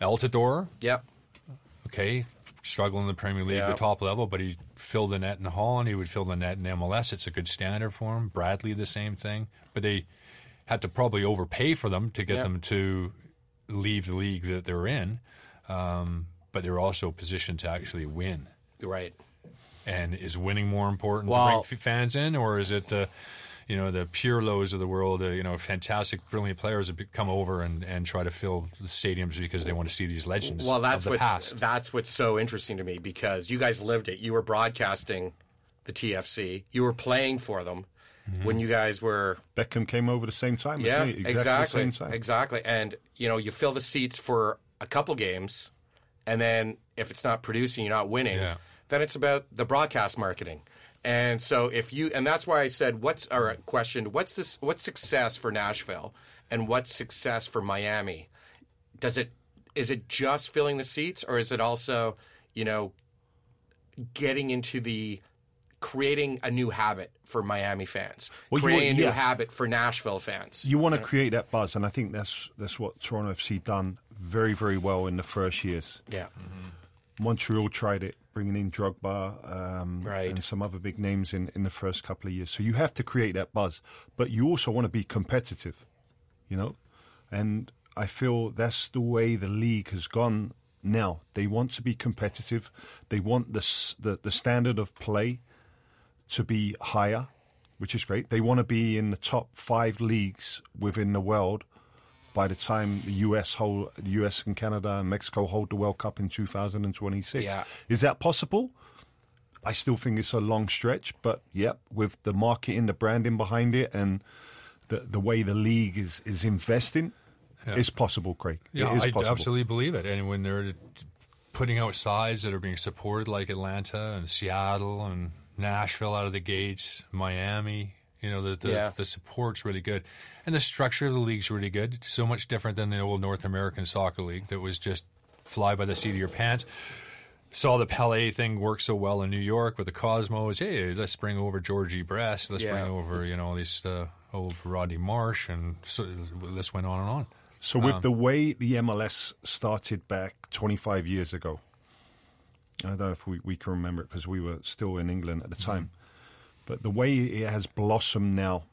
C: Altidore,
B: Yep.
C: okay, struggling in the Premier League,
B: Yeah.
C: the top level, but he filled the net in Holland. He would fill the net in MLS. It's a good standard for him. Bradley, the same thing. But they had to probably overpay for them to get
B: Yeah.
C: them to leave the league that they're in. Um, but they're also positioned to actually win.
B: Right.
C: And is winning more important
B: Well-
C: to bring fans in, or is it the you know the Pirlos of the world, uh, you know, fantastic, brilliant players that come over and, and try to fill the stadiums because they want to see these legends
B: Well, that's
C: of the
B: what's
C: past.
B: that's what's so interesting to me because you guys lived it. You were broadcasting the TFC. You were playing for them
C: Mm-hmm.
B: when you guys were
D: Beckham came over the same time
B: yeah
D: as me, exactly,
B: exactly
D: the same time.
B: exactly. And you know you fill the seats for a couple games, and then if it's not producing, you're not winning.
C: Yeah.
B: Then it's about the broadcast marketing. And so if you and that's why I said what's or questioned what's this what's success for Nashville and what's success for Miami? Does it is it just filling the seats or is it also, you know, getting into the creating a new habit for Miami fans,
D: Well,
B: creating
D: want-
B: a new habit for Nashville fans?
D: You want to create that buzz, and I think that's that's what Toronto FC done very, very well in the first years.
B: yeah.
D: Montreal tried it, bringing in Drogba um,
B: Right.
D: and some other big names in, in the first couple of years. So you have to create that buzz, but you also want to be competitive, you know. And I feel that's the way the league has gone now. They want to be competitive. They want the the, the standard of play to be higher, which is great. They want to be in the top five leagues within the world by the time the US hold, the US and Canada and Mexico hold the World Cup in 2026.
B: Yeah.
D: Is that possible? I still think it's a long stretch, but yep, with the marketing, the branding behind it, and the the way the league is is investing, it's possible, Craig.
C: Yeah, I
D: possible.
C: absolutely believe it. And when they're putting out sides that are being supported, like Atlanta and Seattle and Nashville out of the gates, Miami, you know, the the,
B: Yeah.
C: the support's really good, and the structure of the league's really good. So much different than the old North American Soccer League that was just fly by the seat of your pants. Saw the Pele thing work so well in New York with the Cosmos. Hey, let's bring over Georgie Best. Let's
B: Yeah.
C: bring over you know all these uh, old Rodney Marsh, and so this went on and on.
D: So
C: Um,
D: with the way the MLS started back 25 years ago, I don't know if we, we can remember it because we were still in England at the
C: Mm-hmm.
D: time, but the way it has blossomed now,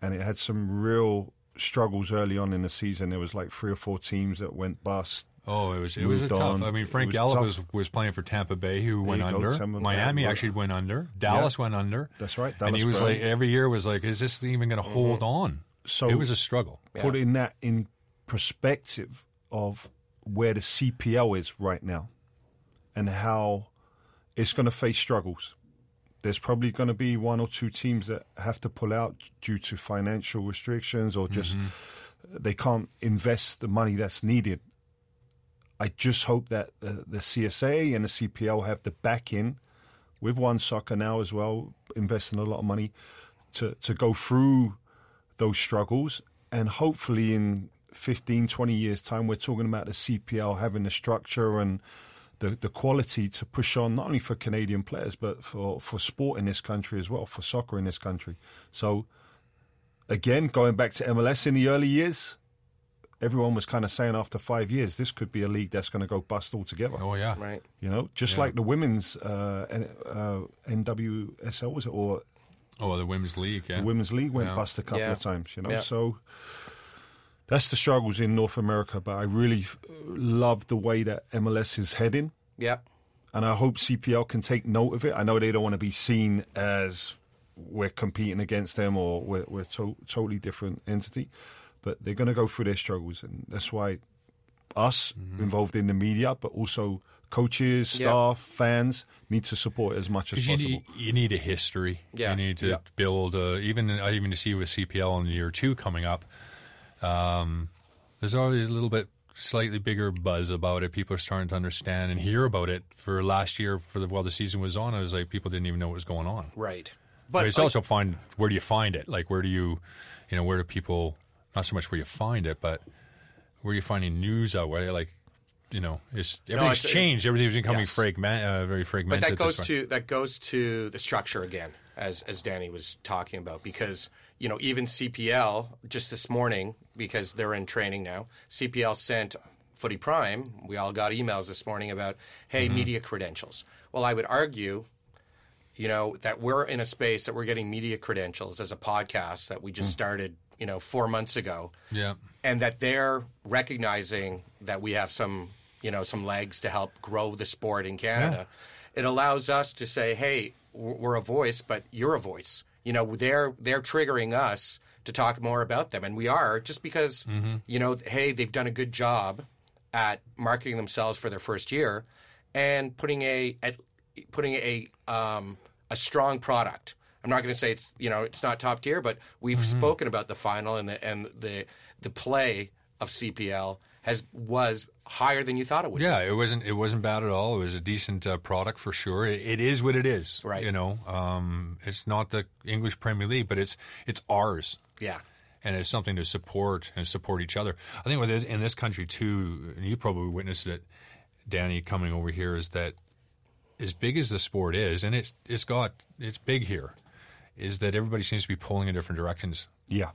D: and it had some real struggles early on in the season. There was like three or four teams that went bust.
C: Oh, it was it was a tough. I mean, Frank
D: Yallop
C: was was playing for Tampa Bay, who went
D: you go,
C: under.
D: Bay.
C: Miami actually went under. Dallas went under.
D: That's right,
C: and he was
D: Brown.
C: like every year was like, is this even going to hold on?
D: So-
C: it was a struggle.
D: Putting that in perspective of where the CPL is right now and how it's going to face struggles. There's probably going to be one or two teams that have to pull out due to financial restrictions or just they can't invest the money that's needed. I just hope that uh, the CSA and the CPL have the backing with One Soccer now as well, investing a lot of money to, to go through those struggles. And hopefully in 15, 20 years' time, we're talking about the CPL having the structure and the, the quality to push on, not only for Canadian players, but for, for sport in this country as well, for soccer in this country. So, again, going back to MLS in the early years, everyone was kind of saying after five years, this could be a league that's going to go bust altogether.
C: Oh yeah,
B: Right.
D: You know, just like the women's uh, N- uh, NWSL was it, or
C: Oh, the women's league. Yeah,
D: the women's league went
C: Yeah.
D: bust a couple
B: Yeah.
D: of times. You know,
B: Yeah.
D: so that's the struggles in North America. But I really uh, love the way that MLS is heading,
B: Yep.
D: and I hope CPL can take note of it. I know they don't want to be seen as we're competing against them or we're, we're to- totally different entity, but they're going to go through their struggles, and that's why us
C: Mm-hmm.
D: involved in the media, but also coaches,
B: Yeah.
D: staff, fans need to support as much as
C: you
D: possible.
C: need, you need a history.
B: Yeah.
C: You need to
D: Yeah.
C: build a, even even to see with CPL in year two coming up. Um, there's always a little bit slightly bigger buzz about it. People are starting to understand and hear about it. For last year, for the while the season was on, it was like people didn't even know what was going on.
B: Right.
C: But,
B: But
C: it's
B: like-
C: also find where do you find it? Like where do you, you know, where do people? Not so much where you find it, but where are you finding news out? Where like, you know, it's everything's
B: it's-
C: changed. Everything's becoming
B: Yes.
C: fragment, uh, very fragmented.
B: But that goes to that goes to the structure again, as as Danny was talking about, because you know even CPL just this morning because they're in training now. CPL sent Footy Prime. We all got emails this morning about hey mm-hmm. media credentials. Well, I would argue. You know that we're in a space that we're getting media credentials as a podcast that we just mm. started, you know, four months ago
C: yeah.
B: and that they're recognizing that we have some you know some legs to help grow the sport in Canada. It allows us to say, "Hey, we're a voice, but you're a voice." You know, they're they're triggering us to talk more about them, and we are just because you know, hey, they've done a good job at marketing themselves for their first year and putting a at, putting a um, a strong product. I'm not going to say it's you know it's not top tier, but we've spoken about the final and the and the the play of CPL has was higher than you thought it would.
C: Yeah, it wasn't. It wasn't bad at all. It was a decent uh, product for sure. It, it is what it is.
B: Right.
C: You know, um, it's not the English Premier League, but it's it's ours.
B: Yeah,
C: and it's something to support and support each other. I think with it, in this country too, and you probably witnessed it, Danny, coming over here, is that as big as the sport is, and it's it's got it's big here, is that everybody seems to be pulling in different directions.
D: Yeah.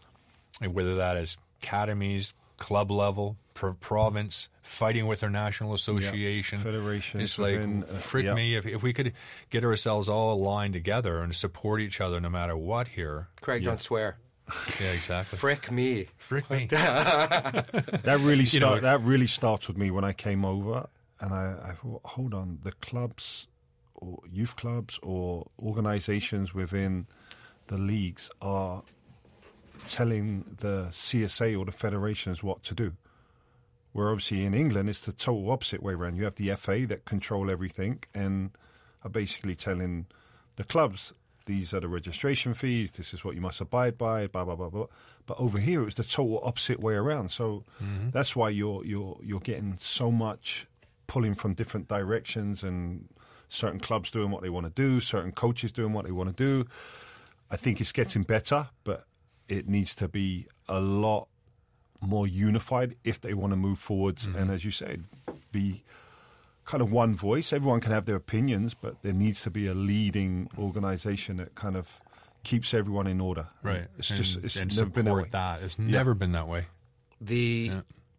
C: And whether that is academies, club level, pro- province, fighting with our national association,
D: Federation.
C: It's like,
D: within, uh,
C: frick
D: yeah.
C: me, if, if we could get ourselves all aligned together and support each other no matter what here.
B: Craig, don't swear.
C: Yeah, exactly.
B: Frick me.
C: Frick me.
D: That really
C: know-
D: that really started with me when I came over, and I, I thought, hold on, the clubs, or youth clubs, or organisations within the leagues are telling the CSA or the federations what to do. Where obviously in England it's the total opposite way around. You have the FA that control everything and are basically telling the clubs these are the registration fees. This is what you must abide by. Blah blah blah blah. But over here, it's the total opposite way around. So mm-hmm. that's why you're you're you're getting so much pulling from different directions, and certain clubs doing what they want to do, certain coaches doing what they want to do. I think it's getting better, but it needs to be a lot more unified if they want to move forwards. And as you said, be kind of one voice. Everyone can have their opinions, but there needs to be a leading organisation that kind of keeps everyone in order.
C: Right.
D: It's
C: and,
D: just it's
C: and
D: never been that way.
C: support that. It's never been that way.
B: The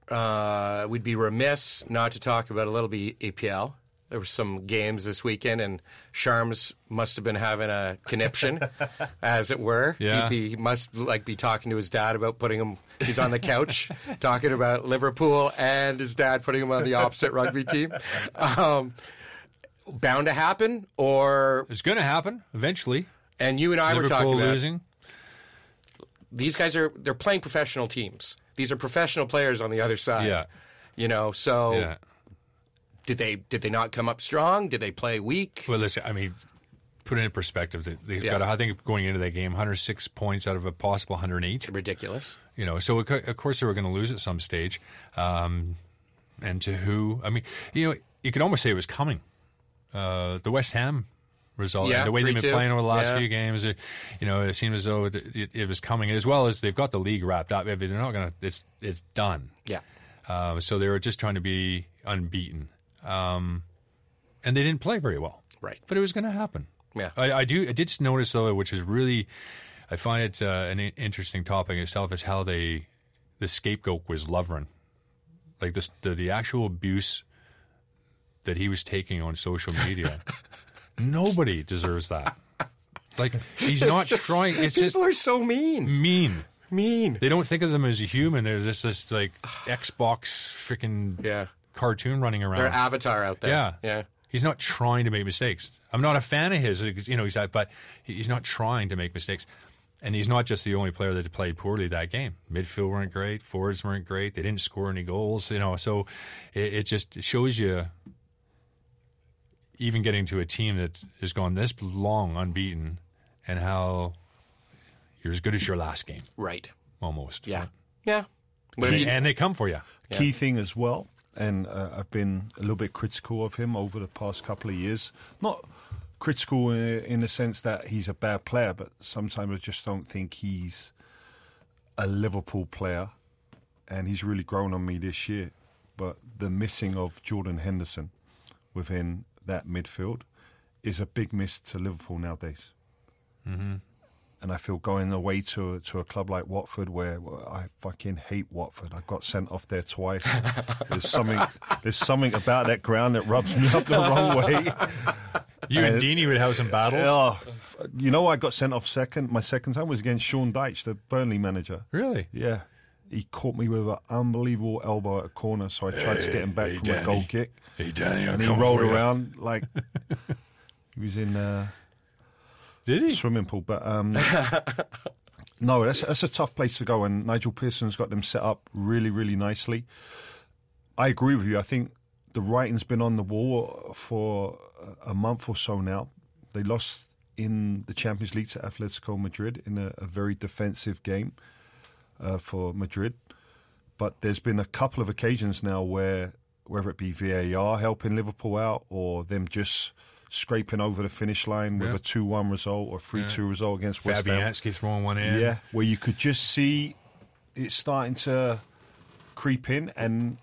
B: uh, we'd be remiss not to talk about a little bit EPL. There were some games this weekend, and Sharms must have been having a conniption, as it were.
C: Yeah.
B: He'd he must like be talking to his dad about putting him. He's on the couch talking about Liverpool, and his dad putting him on the opposite rugby team. Um, bound to happen, or
C: It's going to happen eventually.
B: and you and I were talking about
C: losing.
B: these guys are they're playing professional teams. These are professional players on the other side.
C: Yeah.
B: You know, so
C: Yeah.
B: Did they did they not come up strong? Did they play weak?
C: Well, listen, I mean, put it in perspective. They- They've
B: Yeah.
C: got, I think, going into that game, 106 points out of a possible 108.
B: Ridiculous.
C: You know, so of of course they were going to lose at some stage. Um, and to who? I mean, you know, you could almost say it was coming. Uh, the West Ham result,
B: Yeah,
C: and the way they've been
B: 3-2.
C: playing over the last
B: Yeah.
C: few games, it, you know, it seemed as though it, it, it was coming. As well as they've got the league wrapped up. They're not going to. It's it's done.
B: Yeah.
C: Uh, so they were just trying to be unbeaten, um, and they didn't play very well.
B: Right.
C: But it was going to happen.
B: Yeah.
C: I, I do. I did notice though, which is really, I find it uh, an interesting topic itself, is how they, the scapegoat was Lovren, like this, the the actual abuse that he was taking on social media. Nobody deserves that. Like he's not
B: just-
C: trying. It's
B: People
C: just
B: are so mean.
C: mean.
B: Mean.
C: They don't think of them as a human. They're just this like Xbox freaking
B: Yeah.
C: Cartoon running around.
B: Their avatar out there.
C: Yeah,
B: Yeah.
C: He's not trying to make mistakes. I'm not a fan of his. You know, he's that, but he's not trying to make mistakes. And he's not just the only player that played poorly that game. Midfield weren't great. Forwards weren't great. They didn't score any goals. You know, so it, it just shows you even getting to a team that has gone this long unbeaten, and how you're as good as your last game,
B: Right.
C: almost.
B: Yeah. Yeah. But if you-
C: and they come for you.
D: Key thing as well, and uh, I've been a little bit critical of him over the past couple of years. Not critical in, in the sense that he's a bad player, but sometimes I just don't think he's a Liverpool player, and he's really grown on me this year. But the missing of Jordan Henderson within that midfield is a big miss to Liverpool nowadays. And I feel going away to to a club like Watford, where I fucking hate Watford. I got sent off there twice. there's something there's something about that ground that rubs me up the wrong way.
C: You and
D: Uh,
C: Deeney would have some battles.
D: F- you know, I got sent off second. My second time was against Sean Dyche, the Burnley manager.
C: Really?
D: Yeah, he caught me with an unbelievable elbow at a corner, so I tried to get him back
C: hey,
D: from a goal kick,
C: Hey, Danny,
D: and he rolled around like he was in. Uh,
C: Did he?
D: swimming pool. But um, no, that's that's a tough place to go, and Nigel Pearson's got them set up really, really nicely. I agree with you. I think the writing's been on the wall for a month or so now. They lost in the Champions League to Atletico Madrid in a, a very defensive game uh, for Madrid. But there's been a couple of occasions now where, whether it be VAR helping Liverpool out or them just scraping over the finish line with
C: Yeah.
D: a 2 1 result or 3 2 result against West Ham.
C: Fabianski throwing one in.
D: Yeah, where you could just see it starting to creep in, and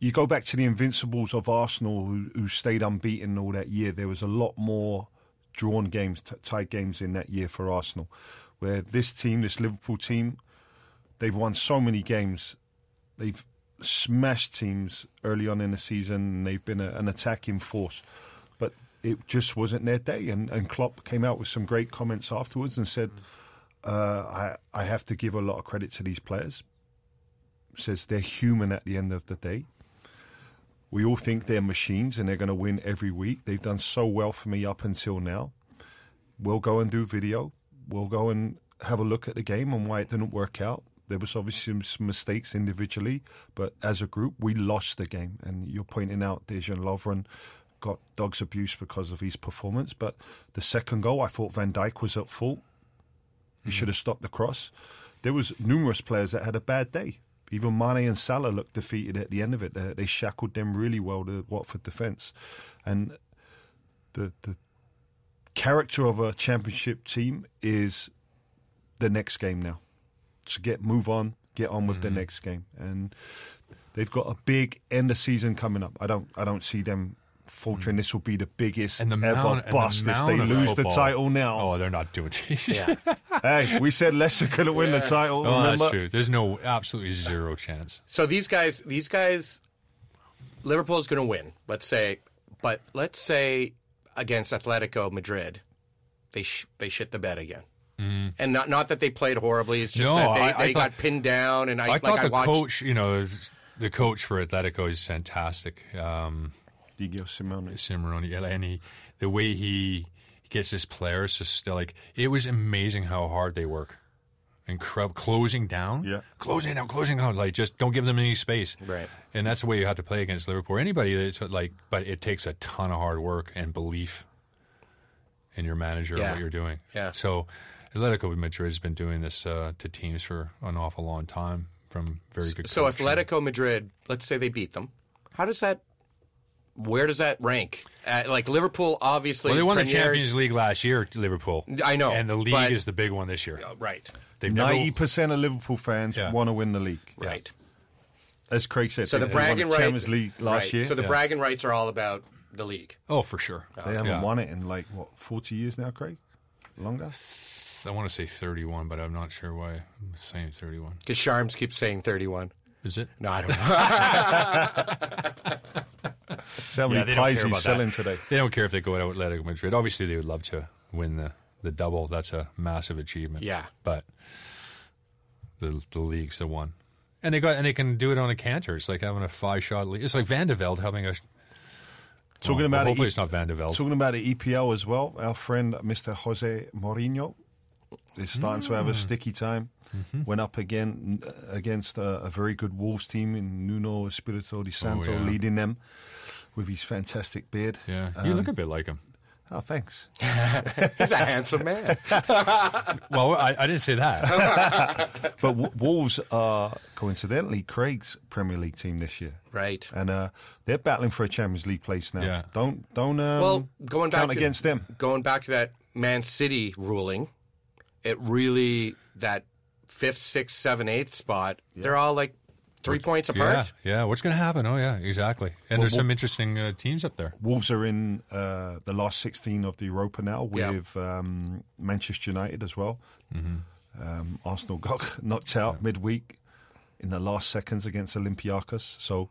D: you go back to the Invincibles of Arsenal who, who stayed unbeaten all that year. There was a lot more drawn games, t- tight games in that year for Arsenal, where this team, this Liverpool team, they've won so many games. They've smashed teams early on in the season, and they've been a, an attacking force. But it just wasn't their day. And, and Klopp came out with some great comments afterwards and said, uh, I, I have to give a lot of credit to these players. Says they're human at the end of the day. We all think they're machines and they're going to win every week. They've done so well for me up until now. We'll go and do video. We'll go and have a look at the game and why it didn't work out. There was obviously some- mistakes individually, but as a group, we lost the game. And you're pointing out Dejan Lovren got dog's abuse because of his performance. But the second goal, I thought Van Dijk was at fault. He hmm. should have stopped the cross. There was numerous players that had a bad day. Even Mane and Salah looked defeated at the end of it. They, they shackled them really well, the Watford defence. And the the character of a championship team is the next game now. To get move on, get on with the mm-hmm. next game, and they've got a big end of season coming up. I don't I don't see them faltering. Mm. This will be the biggest
C: And the
D: ever
C: amount, and the
D: bust if they
C: of
D: lose the title now.
C: Oh, they're not doing it.
B: Yeah.
D: Hey, we said Leicester could win the title.
C: Oh,
D: remember?
C: that's true. There's no absolutely zero chance.
B: So these guys, these guys, Liverpool's going to win. Let's say, but let's say against Atletico Madrid, they sh- they shit the bed again. And not not that they played horribly. It's just
C: No,
B: that they,
C: I- I
B: they
C: thought-
B: got pinned down. And I,
C: I
B: like
C: thought
B: I
C: the
B: watched,
C: coach, you know, the coach for Atletico is fantastic. Um,
D: Diego Simeone.
C: Cimarroni, and he, the way he gets his players to still like it was amazing how hard they work. Incredible closing down,
D: Yeah.
C: closing down, closing down. Like just don't give them any space,
B: Right.
C: And that's the way you have to play against Liverpool. Anybody that's like, but it takes a ton of hard work and belief in your manager
B: Yeah.
C: and what you're doing.
B: Yeah.
C: So, Atletico Madrid has been doing this uh, to teams for an awful long time from very good.
B: So
C: coaching.
B: Atletico Madrid, let's say they beat them. How does that? Where does that rank? Uh, like Liverpool, obviously.
C: Well, they won the Champions League last year, Liverpool.
B: I know,
C: and the league
B: but-
C: is the big one this year.
B: Right.
D: Ninety percent of Liverpool fans
C: Yeah.
D: want to win the league.
B: Right.
D: As Craig said,
B: So the
D: they won
B: bragging
D: the
B: rights.
D: Champions League last
B: right.
D: year.
B: So the
C: Yeah.
B: bragging rights are all about the league.
C: Oh, for sure.
D: they haven't
C: Yeah.
D: won it in like what forty years now, Craig. Longer.
C: I want to say 31, but I'm not sure why I'm saying 31.
B: Because Sharms keeps saying 31.
C: Is it?
B: No, I don't know.
D: See how
C: Yeah,
D: many
C: they
D: pies
C: care
D: he's selling
C: that.
D: today.
C: They don't care if they go out with Atletico Madrid. Obviously, they would love to win the, the double. That's a massive achievement.
B: Yeah.
C: But the the league's the one. And they got and they can do it on a canter. It's like having a five shot league. It's like Van de Velde having a.
D: Talking
C: well,
D: about
C: hopefully
D: it,
C: it's not Van de Velde.
D: talking about the EPL as well. Our friend Mr. Jose Mourinho is starting to
C: Mm.
D: have a sticky time.
C: Mm-hmm.
D: Went up again uh, against a, a very good Wolves team in Nuno Espirito Di Santo
C: Oh, yeah.
D: leading them. with his fantastic beard.
C: Yeah, you
D: Um,
C: look a bit like him.
D: Oh, thanks.
B: He's a handsome man.
C: Well, I, I didn't say that.
D: But w- Wolves are coincidentally Craig's Premier League team this year,
B: right.
D: and uh, they're battling for a Champions League place now.
C: Yeah.
D: Don't don't um,
B: Well, going back
D: count
B: to,
D: against them.
B: Going back to that Man City ruling, it really that fifth, sixth, seventh, eighth spot. They're all like three points apart.
C: yeah. What's going to happen? Oh, yeah, exactly. And there's some interesting uh, teams up there.
D: Wolves are in uh, the last 16 of the Europa now
B: Yeah.
D: with um, Manchester United as well. Um, Arsenal got knocked out midweek in the last seconds against Olympiacos. So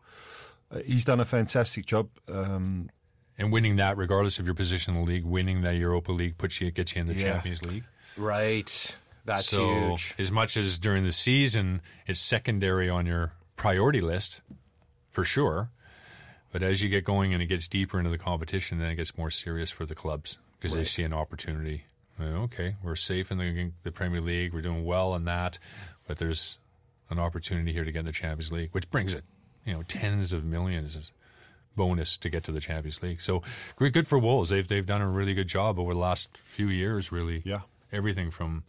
D: uh, he's done a fantastic job. Um,
C: And winning that, regardless of your position in the league, winning that Europa League puts you gets you in the
D: Yeah.
C: Champions League.
B: Right. That's
C: so
B: huge.
C: as much as during the season it's secondary on your priority list, for sure. But as you get going and it gets deeper into the competition, then it gets more serious for the clubs because they see an opportunity. Okay, we're safe in the, the Premier League. We're doing well in that, but there's an opportunity here to get in the Champions League, which brings it, you know, tens of millions of bonus to get to the Champions League. So great, good for Wolves. They've they've done a really good job over the last few years. Really,
D: Yeah.
C: Everything from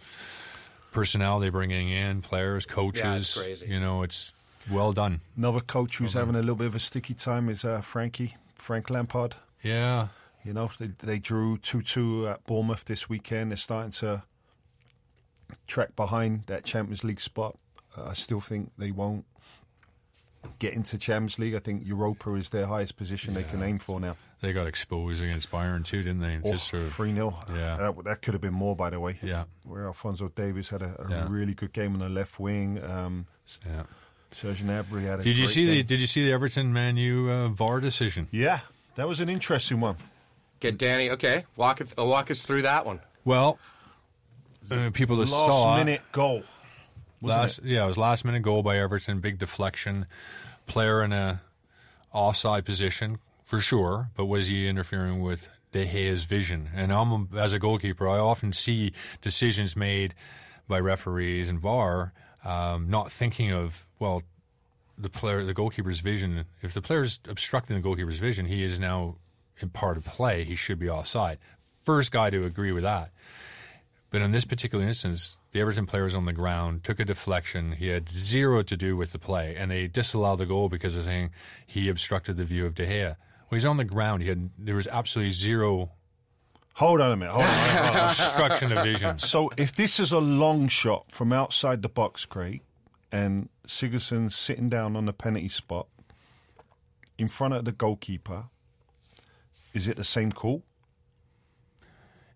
C: personnel they're bringing in, players, coaches.
B: Yeah, it's crazy.
C: You know, it's well done.
D: another coach who's having a little bit of a sticky time is uh, Frankie, Frank Lampard.
C: Yeah,
D: You know, they, they drew 2 2 at Bournemouth this weekend. They're starting to track behind that Champions League spot. Uh, I still think they won't get into Champions League. I think Europa is their highest position they can aim for now.
C: They got exposed against Bayern too, didn't they?
D: Oh,
C: Just sort of,
D: 3 0.
C: Yeah.
D: That, that could have been more, by the way.
C: Yeah.
D: Where Alfonso Davies had a, a
C: Yeah.
D: really good game on the left wing. Um,
C: yeah.
D: Serge Gnabry had a
C: Did you
D: great
C: see the. Did you see the Everton Man U uh, VAR decision?
D: Yeah, that was an interesting one.
B: Get Danny. Okay, walk it, uh, walk us through that one.
C: Well, uh, people that
D: Last
C: saw
D: minute goal. wasn't
C: last yeah, it was last minute goal by Everton, big deflection, player in a offside position for sure, but was he interfering with De Gea's vision? And I'm as a goalkeeper, I often see decisions made by referees and VAR, um, not thinking of well, the player, the goalkeeper's vision. If the player's obstructing the goalkeeper's vision, he is now in part of play. He should be offside. First guy to agree with that. But in this particular instance, the Everton player was on the ground, took a deflection. He had zero to do with the play, and they disallowed the goal because they're saying he obstructed the view of De Gea. Well, he's on the ground. He had there was absolutely zero
D: Hold on a minute. Hold on. hold on.
C: obstruction of vision.
D: So if this is a long shot from outside the box, Craig, and Sigurdsson's sitting down on the penalty spot in front of the goalkeeper, is it the same call?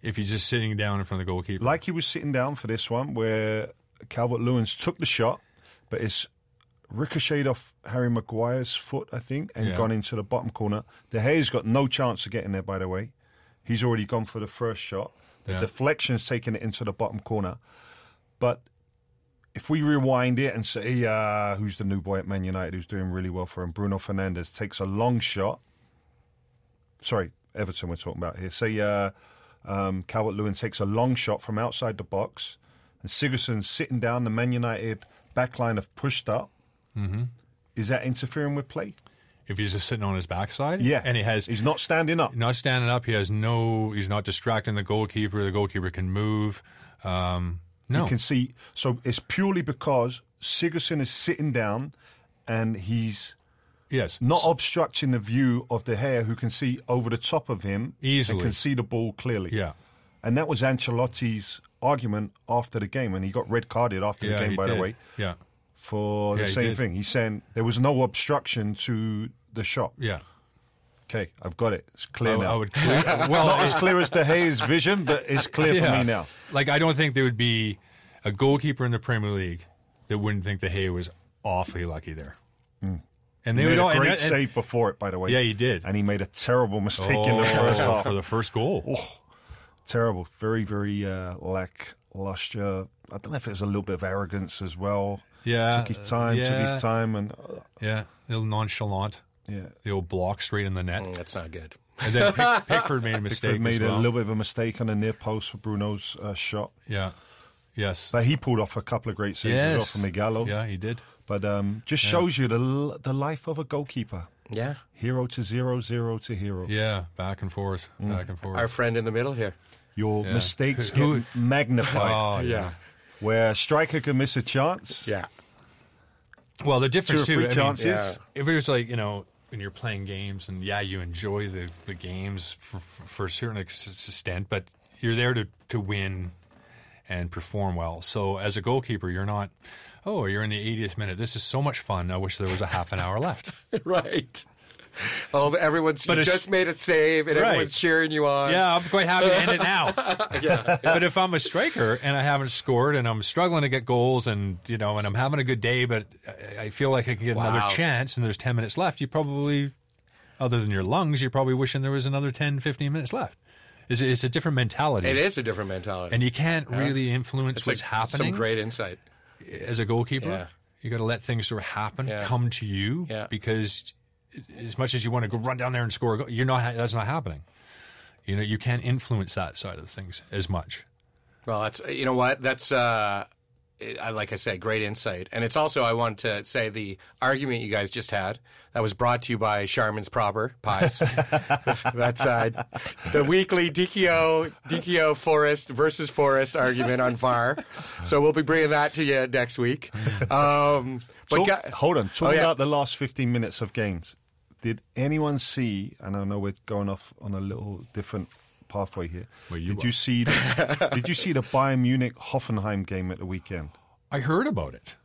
C: If he's just sitting down in front of the goalkeeper,
D: Like he was sitting down for this one, where Calvert Lewins took the shot, but it's ricocheted off Harry Maguire's foot, I think, and
C: Yeah.
D: gone into the bottom corner. De Gea's got no chance of getting there, by the way. He's already gone for the first shot. The
C: Yeah.
D: deflection's taken it into the bottom corner. But if we rewind it and say, uh, who's the new boy at Man United who's doing really well for him? Bruno Fernandes takes a long shot. Sorry, Everton we're talking about here. Say uh, um, Calvert Lewin takes a long shot from outside the box, and Sigurdsson's sitting down. The Man United backline have pushed up. Mm-hmm. Is that interfering with play?
C: if he's just sitting on his backside,
D: Yeah,
C: and he has
D: He's not standing up.
C: not standing up. He has no. He's not distracting the goalkeeper. The goalkeeper can move. Um, no,
D: You can see. So it's purely because Sigurdsson is sitting down, and he's
C: yes,
D: not obstructing the view of the hair who can see over the top of him
C: Easily.
D: and can see the ball clearly.
C: Yeah.
D: And that was Ancelotti's argument after the game, and he got red carded after
C: yeah,
D: the game, by
C: did.
D: the way,
C: Yeah,
D: for the
C: he
D: same
C: did.
D: thing. He's saying there was no obstruction to the shot.
C: yeah.
D: Okay, I've got it. It's clear
C: I,
D: now.
C: I would. well,
D: Not as clear as De Gea's vision, but it's clear for me now.
C: Like I don't think there would be a goalkeeper in the Premier League that wouldn't think De Gea was awfully lucky there. And
D: He
C: they
D: made
C: would
D: a
C: all and-
D: great
C: and-
D: save before it, by the way.
C: Yeah, he did.
D: And he made a terrible mistake in the first
C: Oh,
D: half.
C: for the first goal.
D: terrible. Very, very uh, lackluster. I don't know if it was a little bit of arrogance as well.
C: Yeah,
D: took his time, took his time, and uh,
C: Yeah, a little nonchalant.
D: yeah.
C: The old block straight in the net.
B: Mm, That's not good.
C: And then Pick, Pickford made a mistake.
D: Pickford made
C: as
D: a little bit of a mistake on the near post for Bruno's uh, shot,
C: Yeah. Yes.
D: but he pulled off a couple of great saves as well
C: yes.
D: from Ighalo.
C: Yeah, he did.
D: But um, just shows you the l- the life of a goalkeeper.
B: Yeah.
D: Hero to zero, zero to hero.
C: Yeah, back and forth,
D: Mm.
C: back and forth.
B: Our friend in the middle here.
D: Your
C: Yeah.
D: mistakes
C: Who-
D: get magnified.
C: oh,
B: Yeah.
D: Where a striker can miss a chance,
B: Yeah.
C: Well, the difference
D: two or
C: too.
D: three
C: I mean,
D: chances.
C: if it was like you know when you're playing games and yeah, you enjoy the, the games for, for, for a certain extent, but you're there to to win and perform well. So as a goalkeeper, you're not. Oh, you're in the 80th minute. This is so much fun. I wish there was a half an hour left.
B: right. Oh, everyone's
C: But
B: you just made a save, and
C: Right.
B: everyone's cheering you on.
C: Yeah, I'm quite happy to end it now.
B: yeah.
C: But if I'm a striker and I haven't scored and I'm struggling to get goals and you know and I'm having a good day, but I- feel like I can get
B: Wow.
C: another chance and there's 10 minutes left, you probably, other than your lungs, you're probably wishing there was another 10, 15 minutes left. It's, it's a different mentality.
B: It is a different mentality.
C: And you can't really influence
B: it's
C: what's
B: like
C: happening
B: Some great insight.
C: as a goalkeeper.
B: Yeah.
C: You got to let things sort of happen,
B: Yeah.
C: come to you,
B: Yeah.
C: because as much as you want to go run down there and score a goal, you're not. That's not happening. You know, you can't influence that side of things as much.
B: Well, that's you know what that's uh, I like I said, great insight, and it's also I want to say the argument you guys just had that was brought to you by Charmin's Proper Pies. that's uh, the weekly DKO DKO Forest versus Forest argument on VAR. So we'll be bringing that to you next week. Um, but
D: Talk-
B: ga-
D: hold on. Talk
B: Oh, yeah.
D: about the last 15 minutes of games. Did anyone see, and I know we're going off on a little different pathway here.
C: Well, you
D: did you see the, Did you see the Bayern Munich Hoffenheim game at the weekend?
C: I heard about it.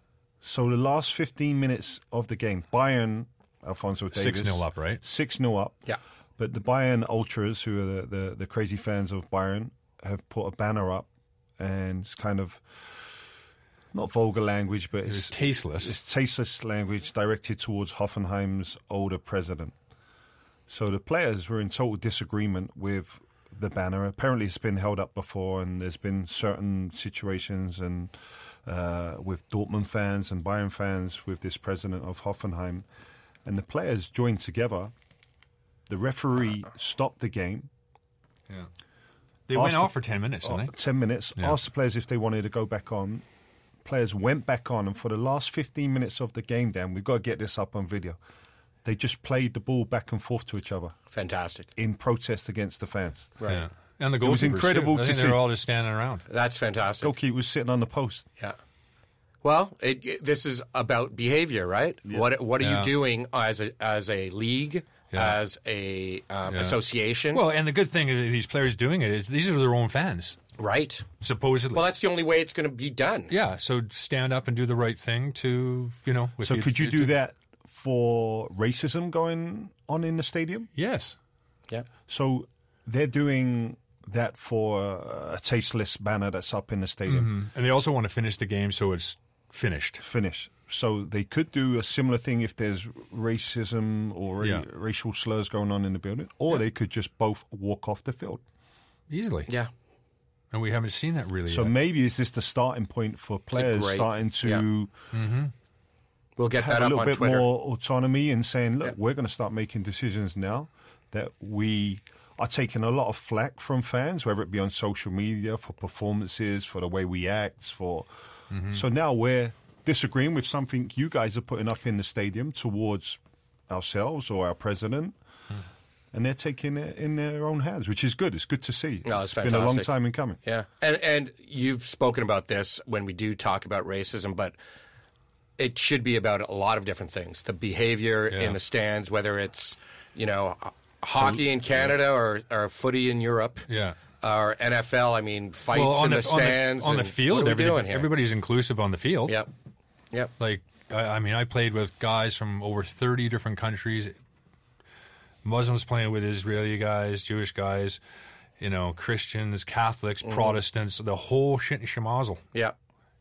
D: So the last 15 minutes of the game, Bayern, Alfonso Davies.
C: 6-0 up, right?
D: 6 0 up.
B: Yeah.
D: But the Bayern Ultras, who are the, the, the crazy fans of Bayern, have put a banner up and it's kind of not vulgar language, but
C: It's
D: it's,
C: tasteless.
D: it's tasteless language directed towards Hoffenheim's older president. So the players were in total disagreement with the banner. Apparently, it's been held up before, and there's been certain situations and uh, with Dortmund fans and Bayern fans with this president of Hoffenheim, and the players joined together. The referee stopped the game.
C: Yeah. They went off
D: for-
C: for 10 minutes, didn't
D: uh,
C: they?
D: 10 minutes,
C: Yeah.
D: asked the players if they wanted to go back on. Players went back on, and for the last 15 minutes of the game, Dan, we've got to get this up on video. They just played the ball back and forth to each other
B: fantastic.
D: in protest against the fans.
C: Yeah. And the
D: It was incredible
C: too. I
D: to
C: think they were
D: see.
C: all just standing around.
B: That's fantastic.
D: Goalkeeper was sitting on the post.
B: Yeah. Well, it, it- this is about behavior, right? What What are
C: Yeah.
B: you doing as a as a league,
C: Yeah.
B: as a um,
C: Yeah.
B: association?
C: Well, and the good thing of these players doing it is these are their own fans,
B: right.
C: supposedly.
B: Well, that's the only way it's going to be done.
C: yeah, so stand up and do the right thing to, you know. with
D: So,
C: the-
D: could you
C: to-
D: do that for racism going on in the stadium?
C: Yes.
B: Yeah.
D: So, they're doing that for a tasteless banner that's up in the stadium. Mm-hmm.
C: And they also want to finish the game so it's finished.
D: finish. So they could do a similar thing if there's racism or ra-
C: Yeah.
D: racial slurs going on in the building, or they could just both walk off the field.
C: Easily.
B: Yeah.
C: And we haven't seen that really
D: So
C: yet.
D: maybe is this the starting point for players
B: great-
D: starting to
B: We'll get
D: have
B: that
D: a little
B: on
D: bit
B: Twitter.
D: more autonomy and saying, look,
B: Yeah.
D: we're going to start making decisions now that we are taking a lot of flack from fans, whether it be on social media for performances, for the way we act, for.
B: Mm-hmm.
D: So now we're disagreeing with something you guys are putting up in the stadium towards ourselves or our president. And they're taking it in their own hands, which is good. It's good to see.
B: No, it's
D: been a long time in coming.
B: Yeah, and and you've spoken about this when we do talk about racism, but it should be about a lot of different things. The behavior
C: Yeah.
B: in the stands, whether it's you know hockey in Canada or or footy in Europe,
C: Yeah.
B: or NFL. I mean, fights
C: Well,
B: in
C: the,
B: the,
C: on the-
B: stands
C: on the, field, everybody- everybody's inclusive on the field.
B: Yep, yep.
C: Like, I, I mean, I played with guys from over 30 different countries. Muslims playing with Israeli guys, Jewish guys, you know, Christians, Catholics,
B: Mm-hmm.
C: Protestants, the whole shit and shemazel.
B: Yeah.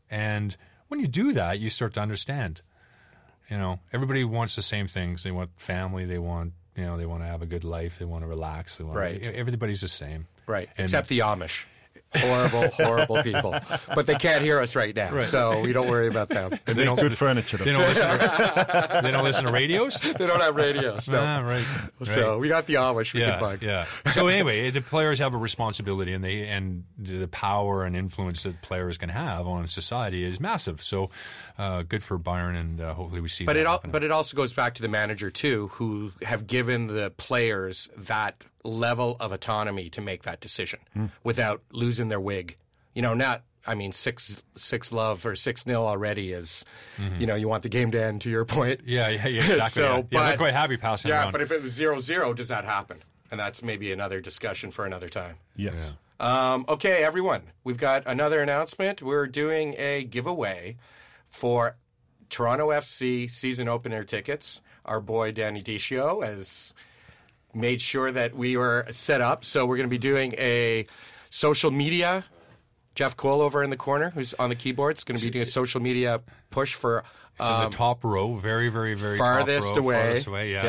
C: And when you do that, you start to understand. You know, everybody wants the same things. They want family. They want, you know, they want to have a good life. They want to relax. They want
B: Right.
C: everybody's the same.
B: Right.
C: And-
B: Except the Amish. Horrible, horrible people. But they can't hear us right now, so we don't worry about them.
C: They don't,
D: Good furniture.
C: they don't listen. To, they don't listen to radios.
B: They don't have radios. No.
C: Ah, right.
B: So
C: right.
B: we got the Amish we
C: yeah,
B: can bug.
C: yeah. So anyway, the players have a responsibility, and they and the power and influence that players can have on society is massive. So uh, good for Bayern, and uh, hopefully we see.
B: But
C: that
B: it al- but it also goes back to the manager too, who have given the players that level of autonomy to make that decision
C: Hmm.
B: without losing their wig. You know, not. I mean, six six love or six nil already is. You know, you want the game to end. To your point.
C: Mm-hmm. yeah, yeah, yeah, exactly.
B: So,
C: yeah, yeah they're
B: but-
C: quite happy passing
B: Yeah,
C: around.
B: but if it was zero zero, does that happen? And that's maybe another discussion for another time.
D: Yes.
B: Um, okay, everyone, we've got another announcement. We're doing a giveaway for Toronto FC season opener tickets. Our boy Danny Dichio has made sure that we were set up. So we're going to be doing a social media. Jeff Cole over in the corner, who's on the keyboard, is going to be doing a social media push for
C: it's in the top row, very, very, very
B: um, farthest
C: top row,
B: away.
C: Farthest away, yeah,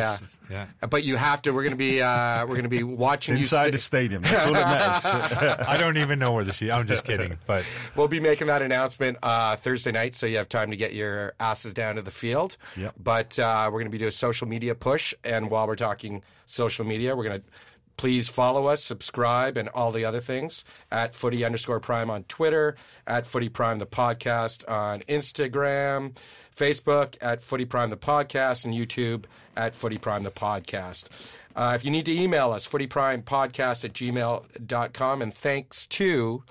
B: Yeah.
C: yeah.
B: But you have to. We're going to be. Uh, we're going to be watching
D: Inside
B: you.
D: the stadium. That's all that matters.
C: I don't even know where the seat. I'm just kidding, but
B: We'll be making that announcement uh, Thursday night, so you have time to get your asses down to the field.
D: Yep.
B: But uh, we're going to be doing a social media push, and while we're talking social media, we're going to please follow us, subscribe, and all the other things at Footy underscore Prime on Twitter, at Footy Prime the podcast on Instagram, Facebook at Footy Prime the podcast, and YouTube at Footy Prime the podcast. Uh, if you need to email us, footyprimepodcast at gmail.com. And thanks to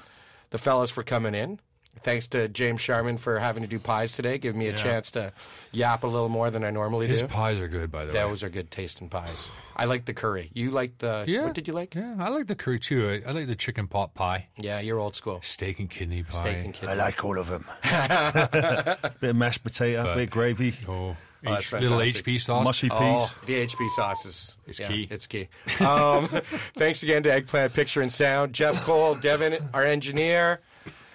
B: the fellas for coming in. Thanks to James Sharman for having to do pies today, giving me a chance to yap a little more than I normally
C: his
B: do.
C: His pies are good, by the way.
B: Those are good tasting pies. I like the curry. You like the.
C: Yeah.
B: What did you like?
C: Yeah, I like the curry too. I, I like the chicken pot pie,
B: Yeah, you're old school.
C: steak and kidney pie.
B: Steak and kidney.
D: I like all of them. bit of mashed potato, bit of gravy,
C: Oh,
B: Oh,
C: H-
B: that's
C: little
B: fantastic.
C: HP sauce.
D: mushy peas.
B: Oh, the HP sauce is
C: It's
B: yeah,
C: key.
B: It's key. Um, thanks again to Eggplant Picture and Sound, Jeff Cole, Devin, our engineer.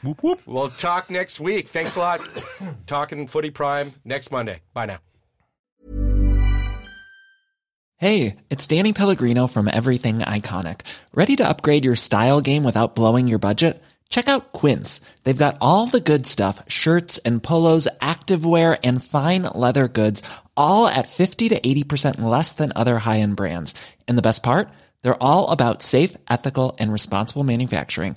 C: Whoop, whoop.
B: We'll talk next week. Thanks a lot. Talking Footy Prime next Monday. Bye now.
E: Hey, it's Danny Pellegrino from Everything Iconic. Ready to upgrade your style game without blowing your budget? Check out Quince. They've got all the good stuff shirts and polos, activewear, and fine leather goods, all at 50 to 80% less than other high end brands. And the best part? They're all about safe, ethical, and responsible manufacturing.